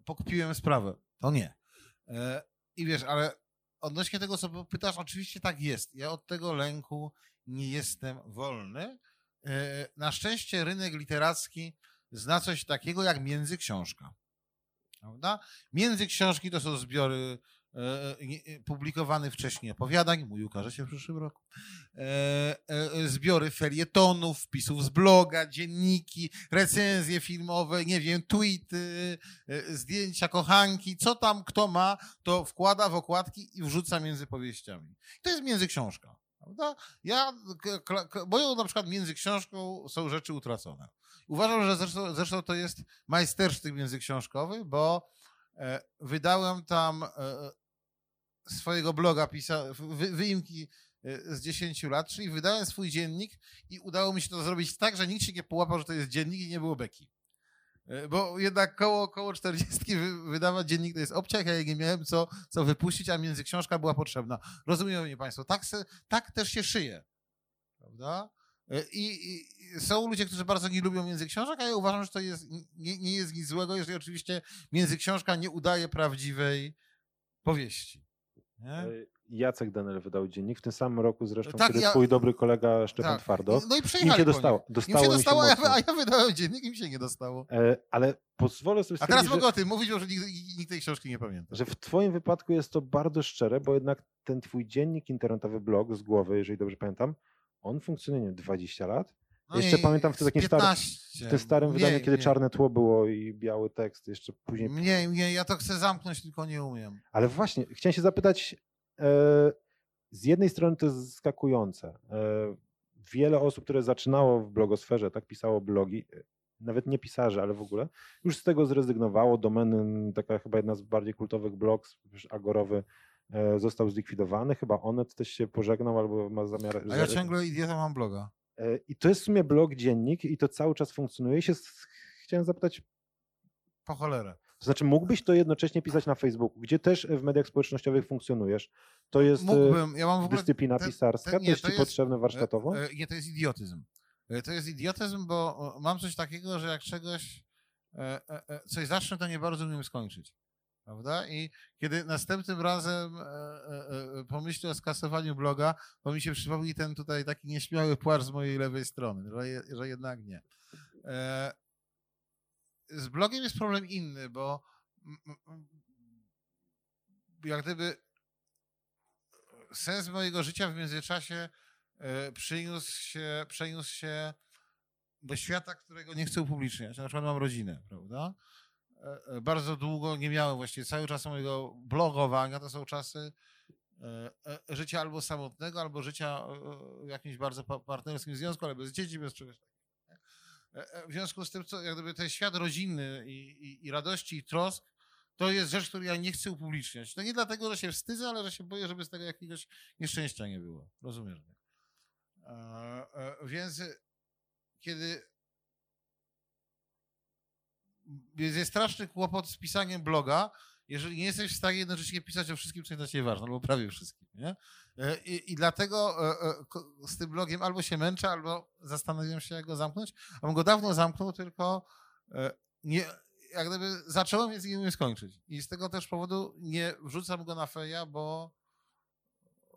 pokpiłem sprawę. To nie. I wiesz, ale odnośnie tego, co pytasz, oczywiście tak jest. Ja od tego lęku nie jestem wolny. E, Na szczęście rynek literacki zna coś takiego jak międzyksiążka. Prawda? Międzyksiążki to są zbiory e, nie- publikowane wcześniej opowiadań, mój ukaże się w przyszłym roku, e, e, zbiory felietonów, wpisów z bloga, dzienniki, recenzje filmowe, nie wiem, tweety, e, zdjęcia kochanki, co tam kto ma, to wkłada w okładki i wrzuca między powieściami. To jest międzyksiążka. Prawda? Ja, moją na przykład między książką są rzeczy utracone. Uważam, że zresztą, zresztą to jest majstersztyk międzyksiążkowy, bo e, wydałem tam e, swojego bloga, pisa, wy, wyimki e, z 10 lat, czyli wydałem swój dziennik i udało mi się to zrobić tak, że nikt się nie połapał, że to jest dziennik i nie było beki. E, Bo jednak koło, koło 40 wy- wydawać dziennik to jest obciach, ja nie miałem co, co wypuścić, a międzyksiążka była potrzebna. Rozumieją mnie Państwo, tak, se, tak też się szyje. Prawda? E, I, i, są ludzie, którzy bardzo nie lubią międzyksiążek, a ja uważam, że to jest, nie, nie jest nic złego, jeżeli oczywiście międzyksiążka nie udaje prawdziwej powieści. Nie? Jacek Danel wydał dziennik, w tym samym roku zresztą, Tak, kiedy ja- twój dobry kolega Szczepan Tak. Twardo. No i Im przejechali się dostało. Im Dostało się im się dostało, a ja, mocno. a ja wydałem dziennik, im się nie dostało. E, Ale pozwolę sobie A teraz mogę o tym mówić, bo że nikt, nikt tej książki nie pamięta. że, że w twoim wypadku jest to bardzo szczere, bo jednak ten twój dziennik internetowy, blog z głowy, jeżeli dobrze pamiętam, on funkcjonuje nie wiem, 20 lat. No jeszcze pamiętam w tym takim starym- 15. W tym starym Mniej, wydaniu, kiedy mniej. czarne tło było i biały tekst, jeszcze później. Nie, nie, ja to chcę zamknąć, tylko nie umiem. Ale właśnie, chciałem się zapytać, z jednej strony to jest zaskakujące. E, wiele osób, które zaczynało w blogosferze, tak pisało blogi, e, nawet nie pisarze, ale w ogóle, już z tego zrezygnowało. Domeny, taka chyba jedna z bardziej kultowych blogów, agorowy, e, został zlikwidowany. Chyba Onet też się pożegnał albo ma zamiar... A ja ciągle idiota mam bloga. E, I to jest w sumie blog, dziennik i to cały czas funkcjonuje. I się chciałem zapytać, Po cholerę. To znaczy mógłbyś to jednocześnie pisać na Facebooku, gdzie też w mediach społecznościowych funkcjonujesz. To jest e, Mógłbym, ja mam dyscyplina te- pisarska, te- to nie, jest to ci jest- potrzebne warsztatowo? E, e, Nie, to jest idiotyzm. E, To jest idiotyzm, bo e, mam coś takiego, że jak czegoś, e, e, e, coś zacznę, to nie bardzo umiem skończyć. Prawda? I kiedy następnym razem e, e, e, pomyślę o skasowaniu bloga, to mi się przypomni ten tutaj taki nieśmiały płacz z mojej lewej strony, że, że jednak nie. E, Z blogiem jest problem inny, bo jak gdyby sens mojego życia w międzyczasie e, przyniósł się, przeniósł się do świata, którego nie chcę upubliczniać. Na przykład mam rodzinę, prawda? E, e, Bardzo długo nie miałem właściwie cały czas mojego blogowania, to są czasy e, e, życia albo samotnego, albo życia e, w jakimś bardzo pa- partnerskim związku, ale bez dzieci, bez czegoś takiego. E, e, W związku z tym, co, jak gdyby ten świat rodzinny i, i, i radości i trosk, to jest rzecz, której ja nie chcę upubliczniać. To nie dlatego, że się wstydzę, ale że się boję, żeby z tego jakiegoś nieszczęścia nie było. Rozumiesz? mnie? E, Więc kiedy jest straszny kłopot z pisaniem bloga, jeżeli nie jesteś w stanie jednocześnie pisać o wszystkim, co jest dla ciebie ważne, albo prawie wszystkim. Nie? E, I, I dlatego e, e, z tym blogiem albo się męczę, albo zastanawiam się, jak go zamknąć. A bym go dawno zamknął, tylko nie, jak gdyby zacząłem, więc nie umiem skończyć. I z tego też powodu nie wrzucam go na feja, bo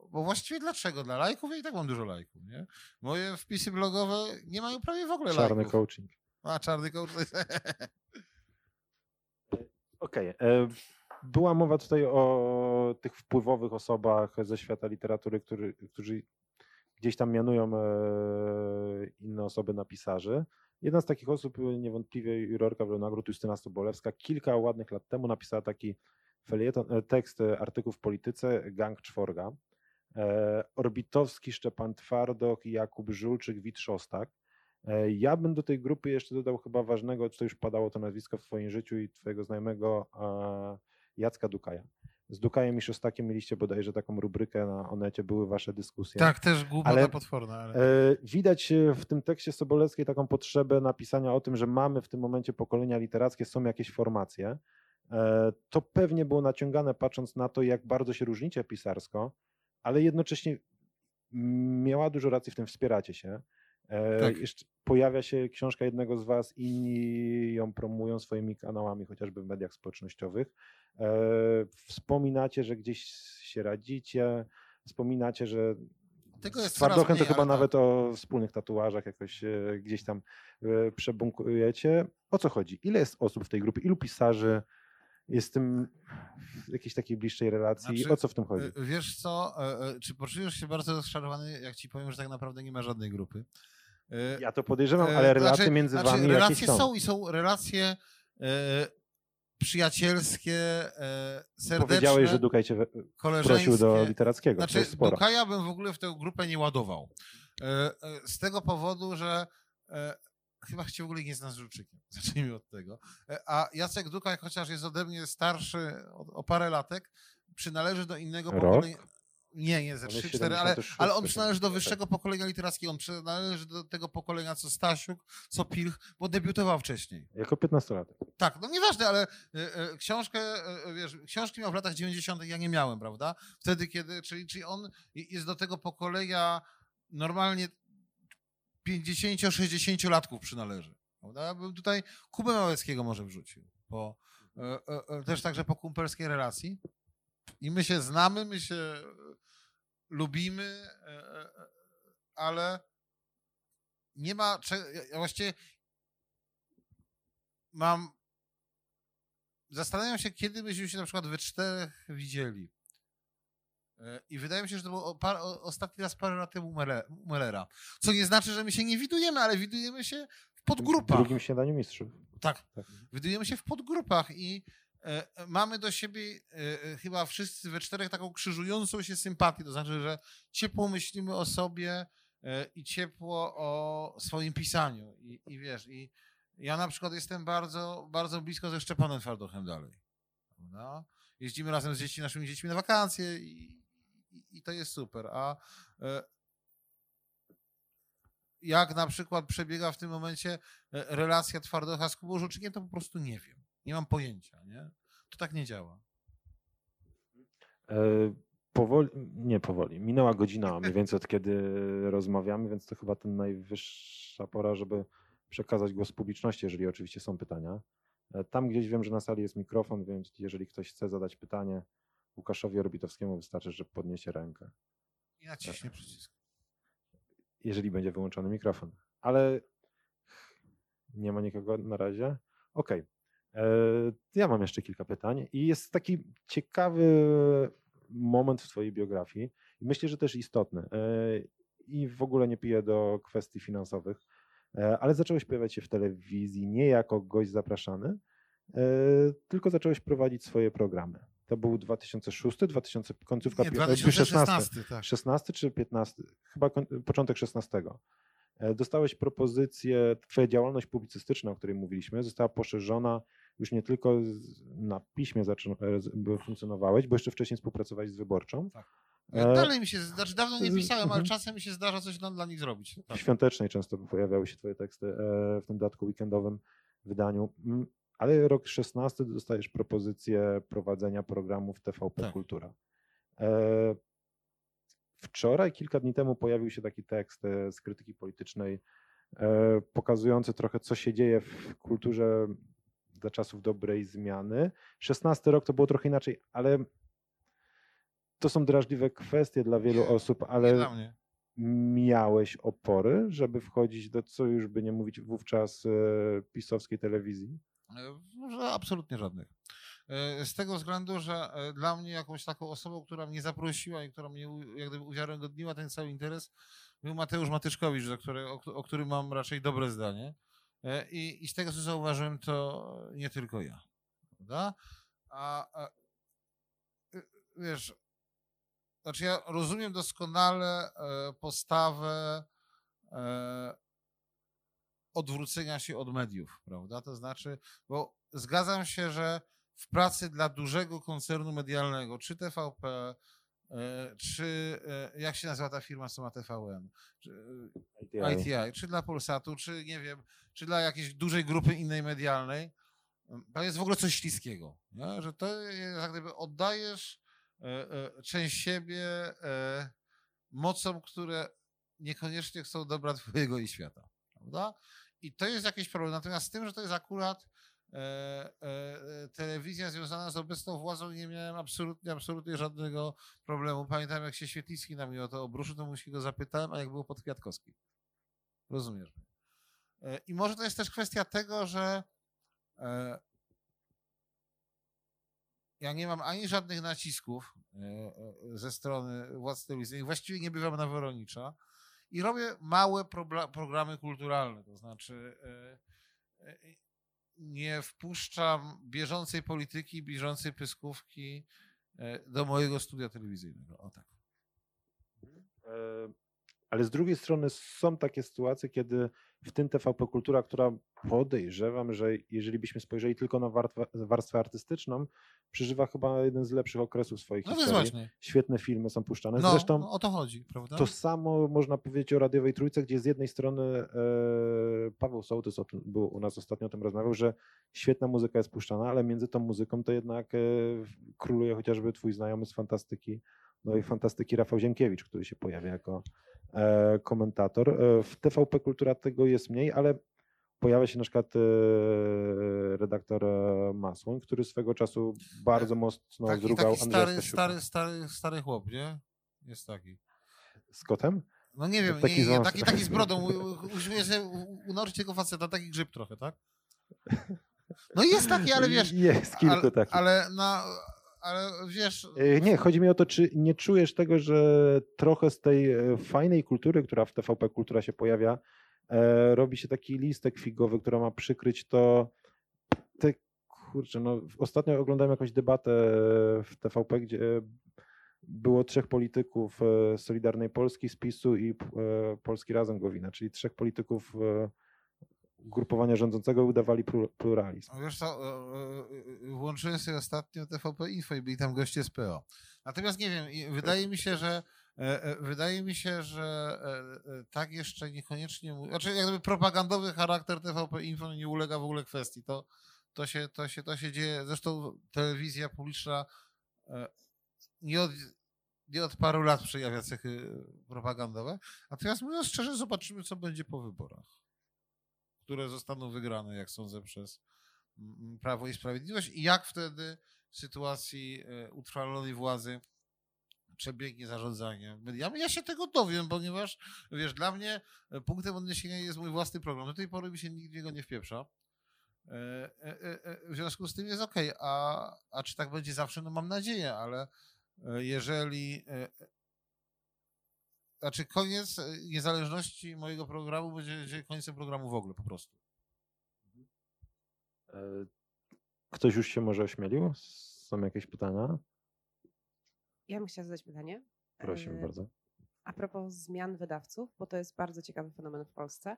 bo właściwie dlaczego? Dla lajków? Ja i tak mam dużo lajków, nie? Moje wpisy blogowe nie mają prawie w ogóle Czarny lajków. coaching. A, czarny coach to jest... Okej. Była mowa tutaj o tych wpływowych osobach ze świata literatury, który, którzy gdzieś tam mianują e, inne osoby na pisarzy. Jedna z takich osób, niewątpliwie jurorka nagród Justyna Sobolewska, kilka ładnych lat temu napisała taki felieton, e, tekst, e, artykuł w Polityce, Gang Czworga. Orbitowski, Szczepan Twardok, Jakub Żulczyk, Wit Szostak. Ja bym do tej grupy jeszcze dodał chyba ważnego, co już padało to nazwisko w twoim życiu i twojego znajomego Jacka Dukaja. Z Dukajem i Szostakiem mieliście bodajże taką rubrykę na Onecie, były wasze dyskusje. Tak, też głupota Ale- potworna, ale... E, Widać e, w tym tekście Sobolewskiej taką potrzebę napisania o tym, że mamy w tym momencie pokolenia literackie, są jakieś formacje. E, To pewnie było naciągane patrząc na to, jak bardzo się różnicie pisarsko, ale jednocześnie miała dużo racji w tym, wspieracie się. E, Tak. Jeszcze pojawia się książka jednego z was, inni ją promują swoimi kanałami, chociażby w mediach społecznościowych. E, Wspominacie, że gdzieś się radzicie, wspominacie, że Tego jest Twardochem to chyba tak. nawet o wspólnych tatuażach jakoś e, gdzieś tam przebunkujecie. O co chodzi? Ile jest osób w tej grupie? Ilu pisarzy jest w tym w jakiejś takiej bliższej relacji? Znaczy, o co w tym chodzi? Wiesz co, czy poczujesz się bardzo rozczarowany, jak ci powiem, że tak naprawdę nie ma żadnej grupy? E, Ja to podejrzewam, e, ale relacje znaczy- między znaczy, wami relacje są. są i są relacje e, przyjacielskie, e, serdeczne, Powiedziałeś, że Dukaj cię prosił do literackiego. to Znaczy, sporo. Dukaja bym w ogóle w tę grupę nie ładował. E, e, Z tego powodu, że chyba cię w ogóle nie z Żulczykiem. Zacznijmy od tego. A Jacek Dukaj, chociaż jest ode mnie starszy o, o parę latek, przynależy do innego Rok? pokolenia. Nie, nie, ze On jest 3-4, ale, 76, ale on przynależy do tak. wyższego pokolenia literackiego. On przynależy do tego pokolenia, co Stasiuk, co Pilch, bo debiutował wcześniej. Jako 15-latek. Tak, no nieważne, ale e, e, książkę, e, wiesz, książki miał w latach 90. ja nie miałem, prawda? Wtedy, kiedy, czyli, czyli on jest do tego pokolenia normalnie 50-60 latków przynależy. Prawda? Ja bym tutaj Kubę Małeckiego może wrzucił, bo też także po kumpelskiej relacji. I my się znamy, my się lubimy, e, e, ale nie ma. Ja właściwie mam. Zastanawiam się, kiedy byśmy się na przykład we czterech widzieli. E, I wydaje mi się, że to był par, ostatni raz parę lat temu Mellera. Co nie znaczy, że my się nie widujemy, ale widujemy się w podgrupach. W drugim śniadaniu mistrzów. Tak. tak. Widujemy się w podgrupach i e, mamy do siebie e, chyba wszyscy we czterech taką krzyżującą się sympatię. To znaczy, że ciepło myślimy o sobie i ciepło o swoim pisaniu. I, i wiesz, i ja na przykład jestem bardzo, bardzo blisko ze Szczepanem Twardochem dalej. No? Jeździmy razem z dzieci, naszymi dziećmi na wakacje i, i to jest super. A e, jak na przykład przebiega w tym momencie e, relacja Twardocha z Kubą Żuczykiem, to po prostu nie wiem. Nie mam pojęcia, nie? To tak nie działa. E, powoli, nie powoli. Minęła godzina mniej więcej od kiedy rozmawiamy, więc to chyba ten najwyższa pora, żeby przekazać głos publiczności, jeżeli oczywiście są pytania. Tam gdzieś wiem, że na sali jest mikrofon, więc jeżeli ktoś chce zadać pytanie, Łukaszowi Orbitowskiemu wystarczy, że podniesie rękę. I naciśnie przycisk. Jeżeli będzie wyłączony mikrofon. Ale nie ma nikogo na razie? Okej. Okay. E, ja mam jeszcze kilka pytań i jest taki ciekawy moment w Twojej biografii i myślę, że też istotny. E, I w ogóle nie piję do kwestii finansowych, e, ale zacząłeś pojawiać się w telewizji nie jako gość zapraszany, tylko zacząłeś prowadzić swoje programy. To był 2006, 2000, końcówka Nie, 2016, tak. 16 czy 15? Chyba początek 16. E, dostałeś propozycję, twoja działalność publicystyczna, o której mówiliśmy, została poszerzona już nie tylko na piśmie e, funkcjonowałeś, bo jeszcze wcześniej współpracowałeś z Wyborczą. Tak. E, dalej mi się, znaczy dawno nie pisałem, ale mhm. czasem mi się zdarza coś dla nich zrobić. Tak. Świątecznej często pojawiały się twoje teksty w tym dodatku weekendowym wydaniu. Mm, ale rok 16 dostajesz propozycję prowadzenia programów TVP tak. Kultura. E, wczoraj, kilka dni temu pojawił się taki tekst e, z krytyki politycznej e, pokazujący trochę, co się dzieje w kulturze za czasów dobrej zmiany. 16 rok to było trochę inaczej, ale to są drażliwe kwestie dla wielu nie, osób, ale miałeś opory, żeby wchodzić do, co już by nie mówić, wówczas pisowskiej telewizji? Że absolutnie żadnych. E, z tego względu, że e, dla mnie jakąś taką osobą, która mnie zaprosiła i która mnie jak gdyby uwiarygodniła ten cały interes, był Mateusz Matyszkowicz, za który, o, o którym mam raczej dobre zdanie. E, I, I z tego, co zauważyłem, to nie tylko ja. Prawda? A, a wiesz, znaczy ja rozumiem doskonale postawę odwrócenia się od mediów, prawda? To znaczy, bo zgadzam się, że w pracy dla dużego koncernu medialnego, czy TVP, e, czy e, jak się nazywa ta firma, co ma TVN, czy, ITI. E, ITI, czy dla Polsatu, czy nie wiem, czy dla jakiejś dużej grupy innej medialnej, to jest w ogóle coś śliskiego, nie? że to jak gdyby oddajesz część siebie mocom, które niekoniecznie chcą dobra twojego i świata, prawda? I to jest jakiś problem. Natomiast z tym, że to jest akurat e, e, telewizja związana z obecną władzą, nie miałem absolutnie, absolutnie żadnego problemu. Pamiętam, jak się Świetlicki na mnie o to obruszył, to mu się go zapytałem, a jak było pod Kwiatkowskim. Rozumiesz? E, I może to jest też kwestia tego, że e, ja nie mam ani żadnych nacisków e, e, ze strony władz telewizyjnych. Właściwie nie bywam na Woronicza i robię małe programy kulturalne, to znaczy e, e, nie wpuszczam bieżącej polityki, bieżącej pyskówki e, do mojego studia telewizyjnego. O tak. Ale z drugiej strony są takie sytuacje, kiedy w tym TVP Kultura, która podejrzewam, że jeżeli byśmy spojrzeli tylko na warstwę artystyczną, przeżywa chyba jeden z lepszych okresów swoich no historii. Świetne filmy są puszczane. No, Zresztą no, o to chodzi, prawda? To samo można powiedzieć o Radiowej Trójce, gdzie z jednej strony e, Paweł Sołtys o tym, był u nas ostatnio o tym rozmawiał, że świetna muzyka jest puszczana, ale między tą muzyką to jednak e, króluje chociażby twój znajomy z fantastyki, no i fantastyki Rafał Zienkiewicz, który się pojawia jako komentator. E, w TVP Kultura tego jest mniej, ale pojawia się na przykład e, redaktor e, Masłoń, który swego czasu bardzo mocno Taki, zrugał taki stary, stary, stary, stary chłop, nie? Jest taki. Z kotem? No nie wiem, Taki nie, nie, taki, taki z brodą. U- u- Usiłuję się u- unosić tego faceta, taki grzyb trochę, tak? No jest taki, ale wiesz... Jest kilku ale, takich. ale, na, ale wiesz... E, Nie, chodzi mi o to, czy nie czujesz tego, że trochę z tej e, fajnej kultury, która w TVP Kultura się pojawia, e, robi się taki listek figowy, który ma przykryć to. Te, kurczę, no, ostatnio oglądałem jakąś debatę w TVP, gdzie było trzech polityków Solidarnej Polski, z PiSu i Polski Razem Gowina, czyli trzech polityków ugrupowania rządzącego udawali plu- pluralizm. No Wiesz co, e, e, e, włączyłem sobie ostatnio TVP Info i byli tam goście z PO. Natomiast nie wiem, wydaje mi się, że wydaje mi się, że tak jeszcze niekoniecznie, znaczy jakby propagandowy charakter TVP Info nie ulega w ogóle kwestii. To, to, się, to, się, to się dzieje, zresztą telewizja publiczna nie od, nie od paru lat przejawia cechy propagandowe. Natomiast mówiąc szczerze, zobaczymy, co będzie po wyborach które zostaną wygrane, jak sądzę, przez mm, Prawo i Sprawiedliwość i jak wtedy w sytuacji e, utrwalonej władzy przebiegnie zarządzanie mediami. Ja się tego dowiem, ponieważ wiesz, dla mnie e, punktem odniesienia jest mój własny program. Do tej pory mi się nikt niego nie wpieprza. E, W związku z tym jest ok, a, a czy tak będzie zawsze? No mam nadzieję, ale jeżeli znaczy koniec e, niezależności mojego programu będzie końcem programu w ogóle po prostu. E, Ktoś już się może ośmielił? Są jakieś pytania? Ja bym chciała zadać pytanie. Prosimy E, bardzo. A propos zmian wydawców, bo to jest bardzo ciekawy fenomen w Polsce.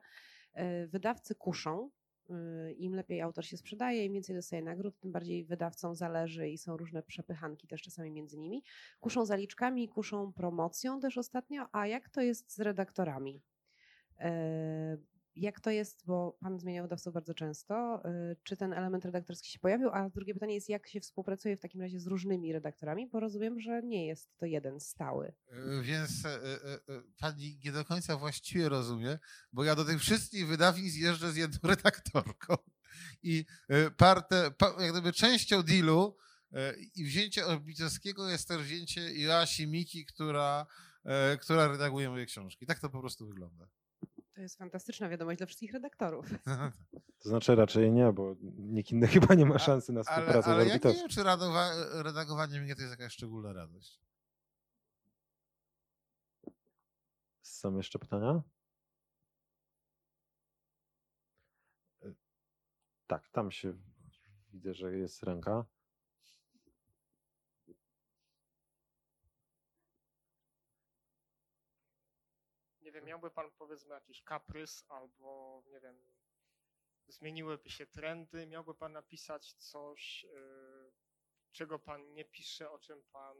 E, Wydawcy kuszą. E, Im lepiej autor się sprzedaje, im więcej dostaje nagród, tym bardziej wydawcom zależy i są różne przepychanki też czasami między nimi. Kuszą zaliczkami, kuszą promocją też ostatnio. A jak to jest z redaktorami? Jak to jest, bo pan zmieniał wydawców bardzo często, e, czy ten element redaktorski się pojawił? A drugie pytanie jest, jak się współpracuje w takim razie z różnymi redaktorami, bo rozumiem, że nie jest to jeden stały. E, Więc e, e, pani nie do końca właściwie rozumie, bo ja do tych wszystkich wydawnictw jeżdżę z jedną redaktorką i parte, pa, jak gdyby częścią dealu i wzięcie Orbicowskiego jest też wzięcie Joasi Miki, która, która redaguje moje książki. Tak to po prostu wygląda. To jest fantastyczna wiadomość dla wszystkich redaktorów. To znaczy raczej nie, bo nikt inny chyba nie ma szansy na Ale, współpracę ale z ja nie wiem, czy radowa- redagowanie mnie to jest jakaś szczególna radość. Są jeszcze pytania? E, Tak, tam się widzę, że jest ręka. Wiem, miałby pan powiedzmy jakiś kaprys albo nie wiem, zmieniłyby się trendy, miałby pan napisać coś, yy, czego pan nie pisze, o czym pan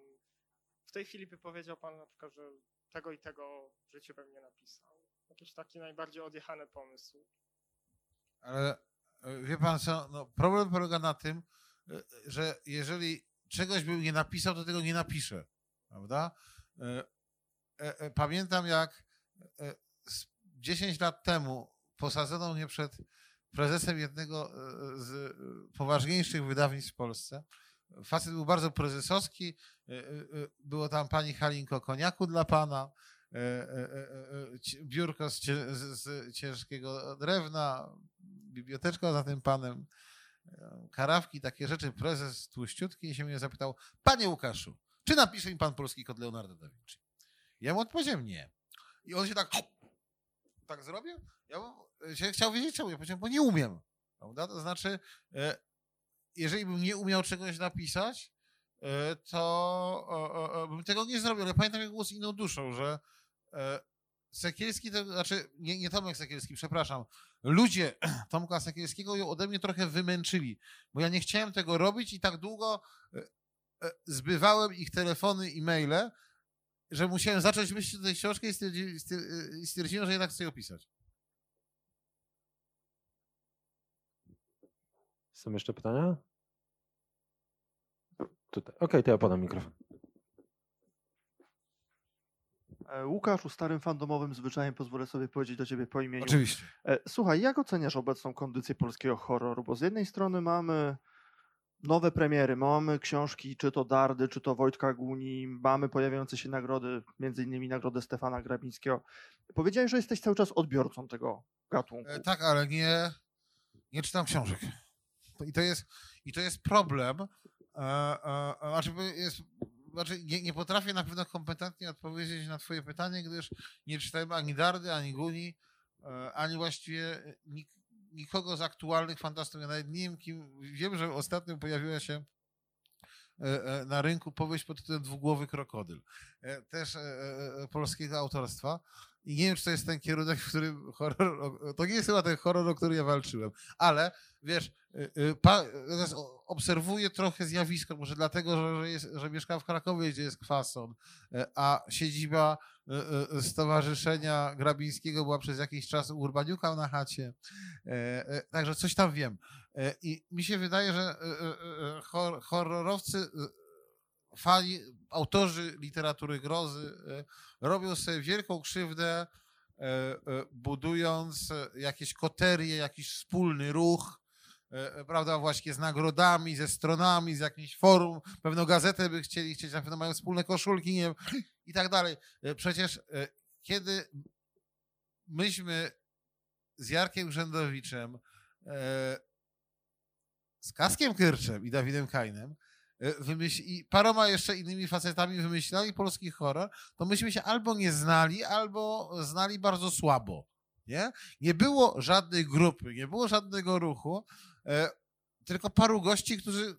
w tej chwili by powiedział pan na przykład, że tego i tego w życiu bym nie napisał. Jakiś taki najbardziej odjechany pomysł. Ale e, wie pan co, no, problem polega na tym, e, że jeżeli czegoś bym nie napisał, to tego nie napiszę. Prawda? E, e, Pamiętam jak 10 lat temu posadzono mnie przed prezesem jednego e, z e, poważniejszych wydawnictw w Polsce. Facet był bardzo prezesowski. e, e, e, Było tam pani Halinko koniaku dla pana, e, e, e, e, biurko z, ciężkiego drewna, biblioteczka za tym panem, e, karawki, takie rzeczy. Prezes tłuściutki się mnie zapytał, panie Łukaszu, czy napisze mi pan polski kod Leonardo da Vinci? Ja mu odpowiedziałem nie. I on się tak tak zrobił? Ja bym się chciał wiedzieć czemu. Ja powiedziałem, bo nie umiem. Prawda? To znaczy, e, jeżeli bym nie umiał czegoś napisać, e, to bym tego nie zrobił. Ale pamiętam, jak było z inną duszą, że e, Sekielski, to znaczy nie, nie Tomek Sekielski, przepraszam, ludzie Tomka Sekielskiego ją ode mnie trochę wymęczyli, bo ja nie chciałem tego robić i tak długo zbywałem ich telefony i maile, że musiałem zacząć myśleć o tej książce i stwierdzi- stwier- i stwierdziłem, że jednak chcę ją pisać. Są jeszcze pytania? Tutaj. Okej, to ja podam mikrofon. E, Łukaszu, starym fandomowym zwyczajem pozwolę sobie powiedzieć do ciebie po imieniu. Oczywiście. E, Słuchaj, jak oceniasz obecną kondycję polskiego horroru? Bo z jednej strony mamy nowe premiery, mamy książki, czy to Dardy, czy to Wojtka Guni, mamy pojawiające się nagrody, między innymi nagrodę Stefana Grabińskiego. Powiedziałeś, że jesteś cały czas odbiorcą tego gatunku. E, Tak, ale nie, nie czytam książek. I to jest, i to jest problem. E, e, Znaczy, jest, znaczy nie, nie potrafię na pewno kompetentnie odpowiedzieć na Twoje pytanie, gdyż nie czytałem ani Dardy, ani Guni, e, ani właściwie nik, nikogo z aktualnych fantastów. Ja nawet nie wiem, kim. Wiem, że ostatnio pojawiła się e, e, na rynku powieść pod tytułem Dwugłowy krokodyl. E, Też polskiego autorstwa. I nie wiem, czy to jest ten kierunek, w którym horror. To nie jest chyba ten horror, o który ja walczyłem. Ale wiesz, y, y, pa, obserwuję trochę zjawisko, może dlatego, że, jest, że mieszkam w Krakowie, gdzie jest kwason, e, a siedziba e, e, Stowarzyszenia Grabińskiego była przez jakiś czas u Urbaniuka na chacie. Także coś tam wiem. I mi się wydaje, że hor- horrorowcy, fani, autorzy literatury grozy e, robią sobie wielką krzywdę, e, e, budując jakieś koterie, jakiś wspólny ruch, prawda, właśnie z nagrodami, ze stronami, z jakimś forum, pewną gazetę by chcieli chcieć, na pewno mają wspólne koszulki, nie i tak dalej. Przecież kiedy myśmy z Jarkiem Grzędowiczem, e, z Kaskiem Kyrczem i Dawidem Kajnem e, wymyśl- i paroma jeszcze innymi facetami wymyślali polski horror, to myśmy się albo nie znali, albo znali bardzo słabo. Nie, nie było żadnej grupy, nie było żadnego ruchu, e, tylko paru gości, którzy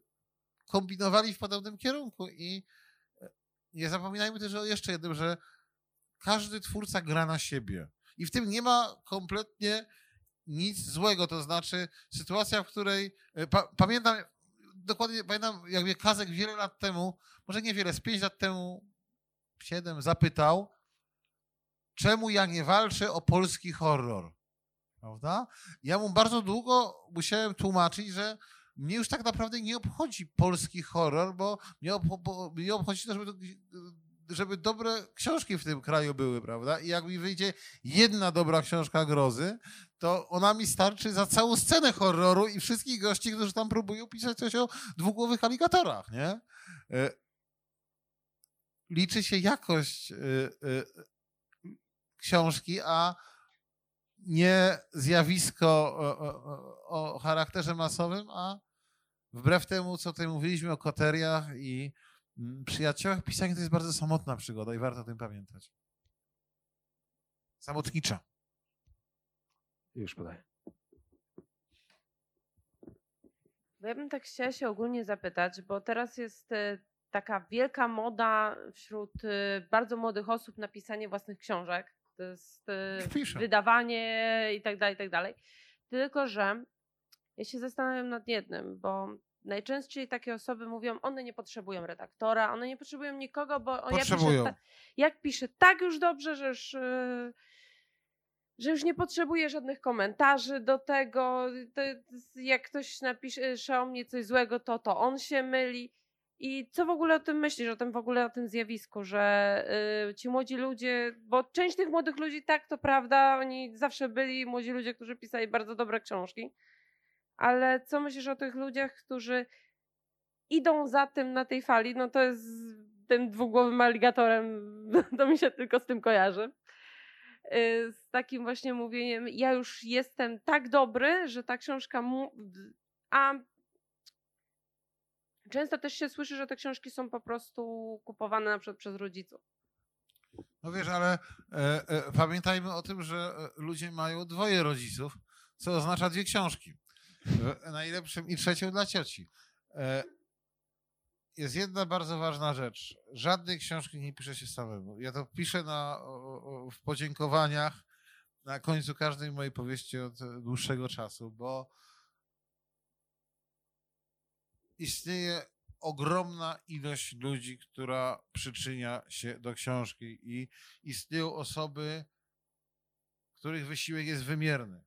kombinowali w podobnym kierunku. I e, nie zapominajmy też o jeszcze jednym, że każdy twórca gra na siebie. I w tym nie ma kompletnie nic złego. To znaczy, sytuacja, w której. e, Pa, pamiętam, dokładnie pamiętam, jak mnie Kazek wiele lat temu, może niewiele, z pięć lat temu, siedem, zapytał, czemu ja nie walczę o polski horror. Prawda? Ja mu bardzo długo musiałem tłumaczyć, że mnie już tak naprawdę nie obchodzi polski horror, bo mnie, mnie obchodzi to, żeby, żeby dobre książki w tym kraju były, prawda? I jak mi wyjdzie jedna dobra książka grozy, to ona mi starczy za całą scenę horroru i wszystkich gości, którzy tam próbują pisać coś o dwugłowych aligatorach, nie? E, Liczy się jakość e, e, książki, a nie zjawisko o, charakterze masowym, a wbrew temu, co tutaj mówiliśmy o koteriach i mm, przyjaciołach, pisanie to jest bardzo samotna przygoda i warto o tym pamiętać. Samotnicza. Już podaję. Ja bym tak chciała się ogólnie zapytać, bo teraz jest e, taka wielka moda wśród e, bardzo młodych osób na pisanie własnych książek. To jest e, wydawanie i tak dalej, i tak dalej. Tylko, że ja się zastanawiam nad jednym, bo najczęściej takie osoby mówią, one nie potrzebują redaktora, one nie potrzebują nikogo, bo ja piszę, Potrzebują. ta, jak piszę tak już dobrze, że już, że już nie potrzebuję żadnych komentarzy do tego. Jak ktoś napisze o mnie coś złego, to to on się myli. I co w ogóle o tym myślisz, o tym w ogóle o tym zjawisku, że y, ci młodzi ludzie, bo część tych młodych ludzi, tak, to prawda, oni zawsze byli młodzi ludzie, którzy pisali bardzo dobre książki, ale co myślisz o tych ludziach, którzy idą za tym na tej fali, no to jest tym dwugłowym aligatorem, to mi się tylko z tym kojarzy. Y, Z takim właśnie mówieniem, ja już jestem tak dobry, że ta książka, mu... a Często też się słyszy, że te książki są po prostu kupowane na przykład przez rodziców. No wiesz, ale e, e, pamiętajmy o tym, że e, ludzie mają dwoje rodziców, co oznacza dwie książki. Najlepszym i trzecią dla cioci. E, jest jedna bardzo ważna rzecz. Żadnej książki nie pisze się samemu. Ja to piszę na, w podziękowaniach na końcu każdej mojej powieści od dłuższego czasu, bo istnieje ogromna ilość ludzi, która przyczynia się do książki i istnieją osoby, których wysiłek jest wymierny.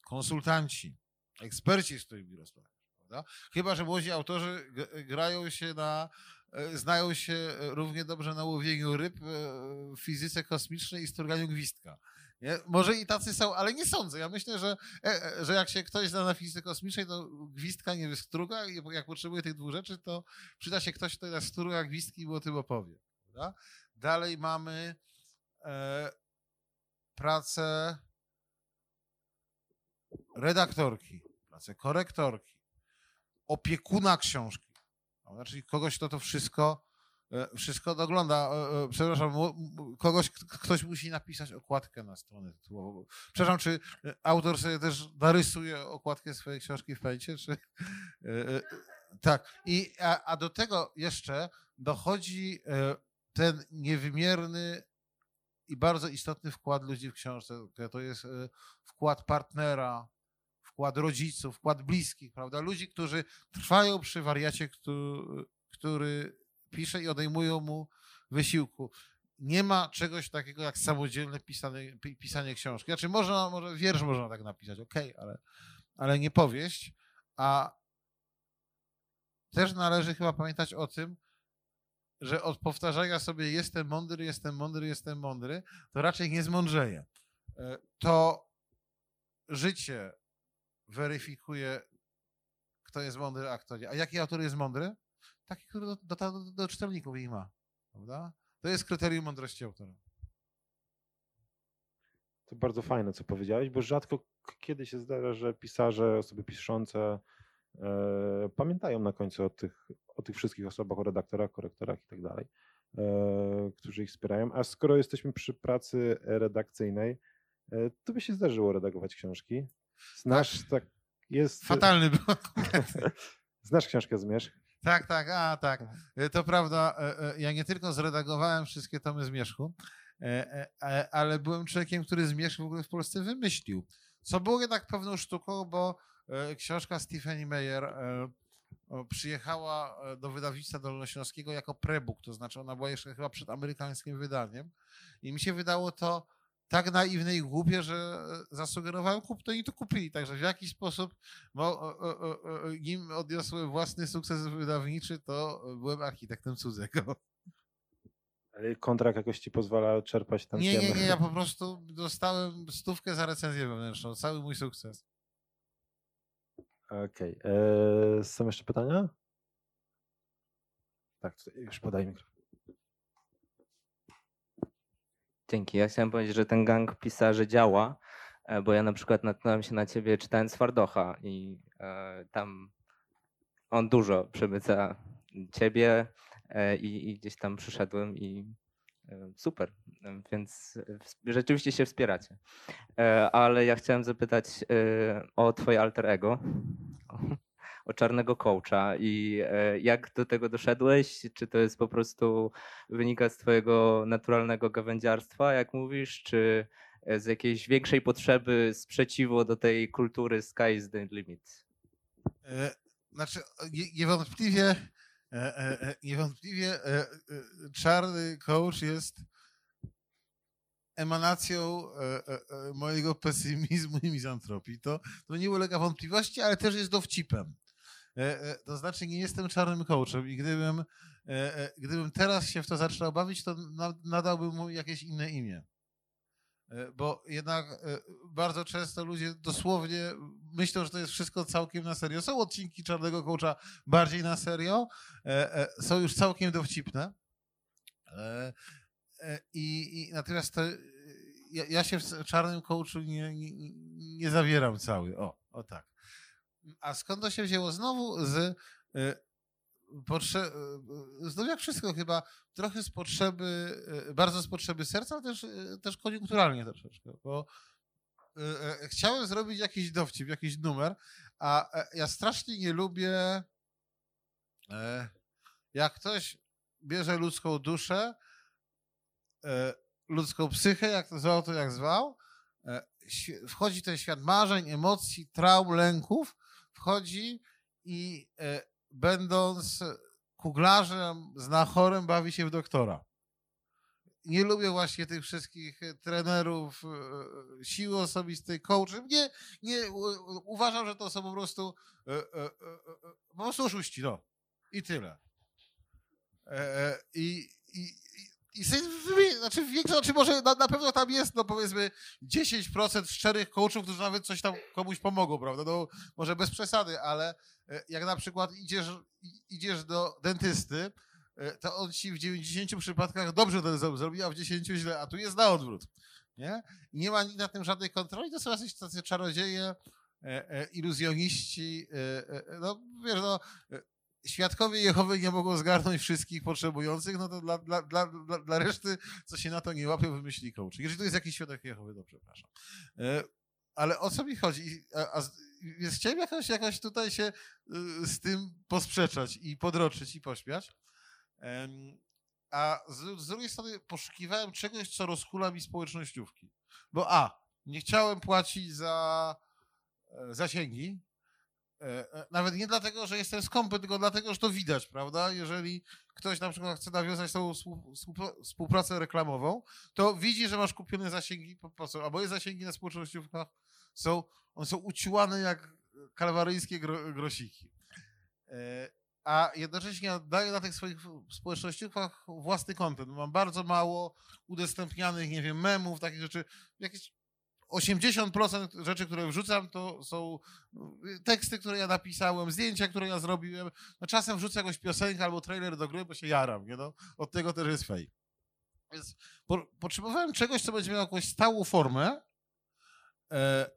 Konsultanci, eksperci, z którymi rozmawiasz. Prawda? Chyba, że młodzi autorzy grają się na e, znają się e, równie dobrze na łowieniu ryb, e, fizyce kosmicznej i struganiu gwizdka. Nie? Może i tacy są, ale nie sądzę. Ja myślę, że, że jak się ktoś zna na fizyce kosmicznej, to gwizdka nie wystruga i jak potrzebuje tych dwóch rzeczy, to przyda się ktoś, kto struga gwizdki i o tym opowie. Prawda? Dalej mamy e, pracę redaktorki, pracę korektorki, opiekuna książki. Prawda? Czyli kogoś, kto to wszystko, e, wszystko dogląda. E, e, Przepraszam, kogoś, ktoś musi napisać okładkę na stronę tytułową. Przepraszam, czy autor sobie też narysuje okładkę swojej książki w pęcie? Czy... Tak. I, a, a do tego jeszcze dochodzi ten niewymierny i bardzo istotny wkład ludzi w książce. To jest wkład partnera, wkład rodziców, wkład bliskich, prawda? Ludzi, którzy trwają przy wariacie, który, który pisze i odejmują mu wysiłku. Nie ma czegoś takiego jak samodzielne pisane, pi- pisanie książki. Znaczy można, może wiersz można tak napisać, okej, ale, ale nie powieść. A też należy chyba pamiętać o tym, że od powtarzania sobie jestem mądry, jestem mądry, jestem mądry, to raczej nie zmądrzeje. To życie weryfikuje, kto jest mądry, a kto nie. A jaki autor jest mądry? Taki, który do, do, do, do czytelników ich ma. Prawda? To jest kryterium mądrości autora. To bardzo fajne, co powiedziałeś, bo rzadko kiedy się zdarza, że pisarze, osoby piszące e, pamiętają na końcu o tych, o tych wszystkich osobach, o redaktorach, korektorach i tak dalej, e, którzy ich wspierają. A skoro jesteśmy przy pracy redakcyjnej, e, to by się zdarzyło redagować książki. Znasz, tak, jest... Fatalny był. Znasz książkę Zmierzch? Tak, tak, a tak. E, To prawda, e, e, ja nie tylko zredagowałem wszystkie tomy Zmierzchu, ale byłem człowiekiem, który Zmierzch w ogóle w Polsce wymyślił. Co było jednak pewną sztuką, bo książka Stephanie Meyer przyjechała do wydawnictwa dolnośląskiego jako prebook, to znaczy ona była jeszcze chyba przed amerykańskim wydaniem i mi się wydało to tak naiwne i głupie, że e, zasugerowałem kup, to i to kupili. Także w jakiś sposób bo, o, o, o, nim odniosłem własny sukces wydawniczy, to byłem architektem cudzego. Ale Kontrakt jakoś ci pozwala czerpać tam Nie, nie, nie, ja po prostu dostałem stówkę za recenzję wewnętrzną, cały mój sukces. Okej. Okay. Są jeszcze pytania? Tak, już podaj mikrofon. Dzięki. Ja chciałem powiedzieć, że ten gang pisarzy działa, e, bo ja na przykład natknąłem się na ciebie czytając Fardocha i e, tam on dużo przemyca ciebie e, i, i gdzieś tam przyszedłem i super, więc rzeczywiście się wspieracie. Ale ja chciałem zapytać o twoje alter ego, o czarnego coacha i e, jak do tego doszedłeś? Czy to jest po prostu wynika z twojego naturalnego gawędziarstwa, jak mówisz, czy e, z jakiejś większej potrzeby sprzeciwu do tej kultury sky is the limit? E, Znaczy, niewątpliwie, niewątpliwie czarny coach jest emanacją mojego pesymizmu i mizantropii. To, to nie ulega wątpliwości, ale też jest dowcipem. E, e, To znaczy, nie jestem czarnym coachem i gdybym, e, gdybym teraz się w to zaczynał bawić, to na- nadałbym mu jakieś inne imię. Bo jednak bardzo często ludzie dosłownie myślą, że to jest wszystko całkiem na serio. Są odcinki Czarnego Coacha bardziej na serio, są już całkiem dowcipne. I, i natomiast to, ja, ja się w Czarnym Coachu nie, nie, nie zawieram cały. O, o tak. A skąd to się wzięło? Znowu z e, potrze- e, znów jak wszystko chyba trochę z potrzeby, bardzo z potrzeby serca, ale też, też koniunkturalnie troszeczkę, bo chciałem zrobić jakiś dowcip, jakiś numer, a e, ja strasznie nie lubię e, jak ktoś bierze ludzką duszę, e, ludzką psychę, jak to zwał, to jak zwał, wchodzi ten świat marzeń, emocji, traum, lęków, wchodzi i e, będąc kuglarzem, znachorem, bawi się w doktora. Nie lubię właśnie tych wszystkich e, trenerów e, siły osobistej, coachy. Nie, nie, u- uważam, że to są po prostu e, e, e, e, po prostu oszuści, no. I tyle. E, I, i, i, znaczy, większość, znaczy może na, na pewno tam jest, no powiedzmy, 10% szczerych coachów, którzy nawet coś tam komuś pomogą, prawda? No, może bez przesady, ale e, jak na przykład idziesz, idziesz do dentysty, e, to on ci w 90 przypadkach dobrze to zro- zrobi, a w 10 źle, a tu jest na odwrót. Nie? I nie ma na tym żadnej kontroli, to są jacyś tacy czarodzieje, e, iluzjoniści, no wiesz, no, świadkowie Jehowy nie mogą zgarnąć wszystkich potrzebujących, no to dla, dla, dla, dla, reszty, co się na to nie łapią, wymyśli coach. Jeżeli to jest jakiś świadek Jehowy, to przepraszam. E, Ale o co mi chodzi? A, a, więc chciałem jakoś, jakoś tutaj się y, z tym posprzeczać i podroczyć i pośmiać. A z, z drugiej strony poszukiwałem czegoś, co rozhula mi społecznościówki. Bo a, nie chciałem płacić za e, zasięgi, Nawet nie dlatego, że jestem skąpy, tylko dlatego, że to widać, prawda? Jeżeli ktoś na przykład chce nawiązać tą współ- współpra- współpracę reklamową, to widzi, że masz kupione zasięgi po co? A moje zasięgi na społecznościówkach są, one są uciłane jak kalwaryjskie gro, grosiki. E, A jednocześnie daję na tych swoich społecznościówkach własny kontent. Mam bardzo mało udostępnianych, nie wiem, memów, takich rzeczy. Jakieś 80% rzeczy, które wrzucam, to są y, teksty, które ja napisałem, zdjęcia, które ja zrobiłem. No czasem wrzucę jakąś piosenkę albo trailer do gry, bo się jaram, nie no? Od tego też jest fej. Więc po, potrzebowałem czegoś, co będzie miało jakąś stałą formę, e,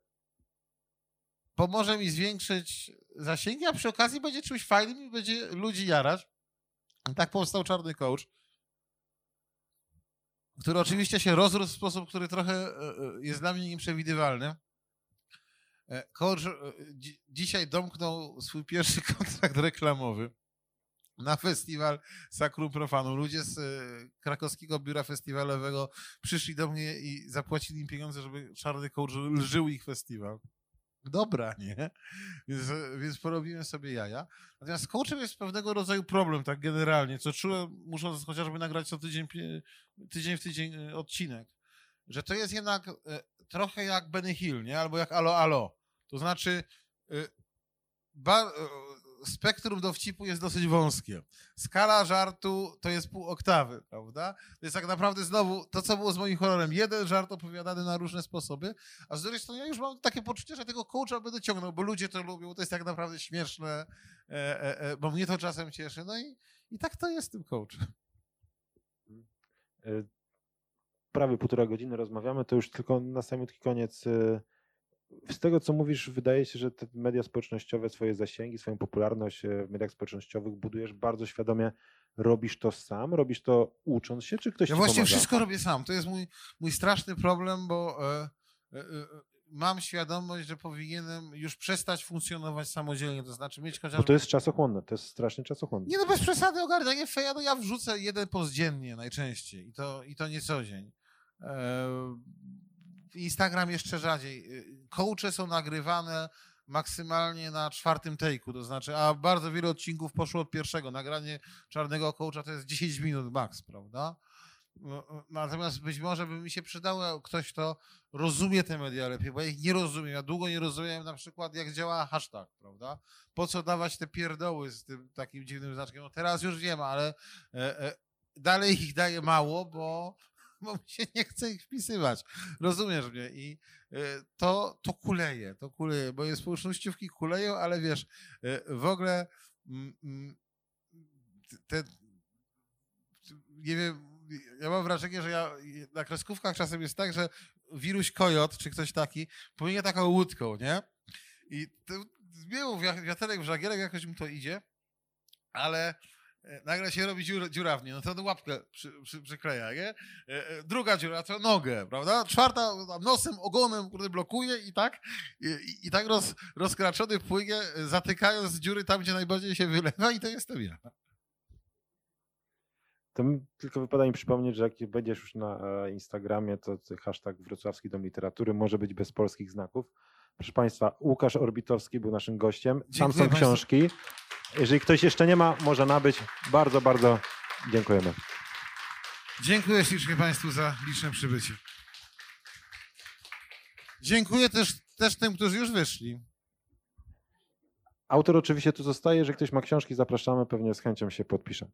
pomoże mi zwiększyć zasięgi, a przy okazji będzie czymś fajnym i będzie ludzi jarać. Tak powstał Czarny Coach, który oczywiście się rozrósł w sposób, który trochę e, e, jest dla mnie nieprzewidywalny. Coach e, dzi- dzisiaj domknął swój pierwszy kontrakt reklamowy na festiwal Sacrum Profanum. Ludzie z krakowskiego biura festiwalowego przyszli do mnie i zapłacili im pieniądze, żeby Czarny Coach lżył ich festiwal. Dobra, nie? Więc, więc porobiłem sobie jaja. Natomiast z coachem jest pewnego rodzaju problem, tak generalnie, co czułem, musząc chociażby nagrać co tydzień, tydzień w tydzień e, odcinek, że to jest jednak e, trochę jak Benny Hill, nie? Albo jak Alo Alo. To znaczy e, ba, e, spektrum dowcipu jest dosyć wąskie. Skala żartu to jest pół oktawy, prawda? To jest tak naprawdę znowu to, co było z moim horrorem. Jeden żart opowiadany na różne sposoby, a z drugiej strony ja już mam takie poczucie, że tego coacha będę ciągnął, bo ludzie to lubią, to jest tak naprawdę śmieszne, e, e, e, bo mnie to czasem cieszy. No i, i tak to jest tym coachem. E, Prawie półtora godziny rozmawiamy, to już tylko na samiutki koniec. Z tego, co mówisz, wydaje się, że te media społecznościowe, swoje zasięgi, swoją popularność e, w mediach społecznościowych budujesz bardzo świadomie. Robisz to sam? Robisz to ucząc się, czy ktoś Ja ci właściwie pomaga? wszystko robię sam. To jest mój, mój straszny problem, bo e, e, mam świadomość, że powinienem już przestać funkcjonować samodzielnie, to znaczy mieć chociażby... Bo to jest czasochłonne, to jest strasznie czasochłonne. Nie no, bez przesady ogarnianie feja, no ja wrzucę jeden post dziennie najczęściej i to, i to nie co dzień. Instagram jeszcze rzadziej. E, Coache są nagrywane maksymalnie na czwartym take'u, to znaczy, a bardzo wiele odcinków poszło od pierwszego. Nagranie czarnego coacha to jest 10 minut max, prawda? No, Natomiast być może by mi się przydało ktoś, kto rozumie te media lepiej, bo ja ich nie rozumiem. Ja długo nie rozumiałem na przykład, jak działa hashtag, prawda? Po co dawać te pierdoły z tym takim dziwnym znaczkiem? No teraz już wiem, ale e, e, dalej ich daję mało, bo, bo mi się nie chce ich wpisywać. Rozumiesz mnie? I e, to, to kuleje, to kuleje, bo społecznościówki kuleją, ale wiesz, e, w ogóle mm, mm, te, nie wiem, ja mam wrażenie, że ja na kreskówkach czasem jest tak, że wiruś kojot, czy ktoś taki, płynie taką łódką, nie? I zmienił wiaterek w żagielek, jakoś mu to idzie, ale nagle się robi dziura, dziura w niej, no to łapkę przy, przy, przykleja, nie? E, e, Druga dziura to nogę, prawda? Czwarta tam nosem, ogonem, kurde, blokuje i tak, i, i- tak roz, rozkraczony płynie, e, zatykając dziury tam, gdzie najbardziej się wylewa i to jestem ja. To mi tylko wypada mi przypomnieć, że jak będziesz już na e, Instagramie, to hashtag Wrocławski Dom Literatury może być bez polskich znaków. Proszę Państwa, Łukasz Orbitowski był naszym gościem. Tam Dziękuję są bardzo. książki. Jeżeli ktoś jeszcze nie ma, może nabyć. Bardzo, bardzo dziękujemy. Dziękuję ślicznie Państwu za liczne przybycie. Dziękuję też, też tym, którzy już wyszli. Autor oczywiście tu zostaje. Jeżeli ktoś ma książki, zapraszamy. Pewnie z chęcią się podpisze.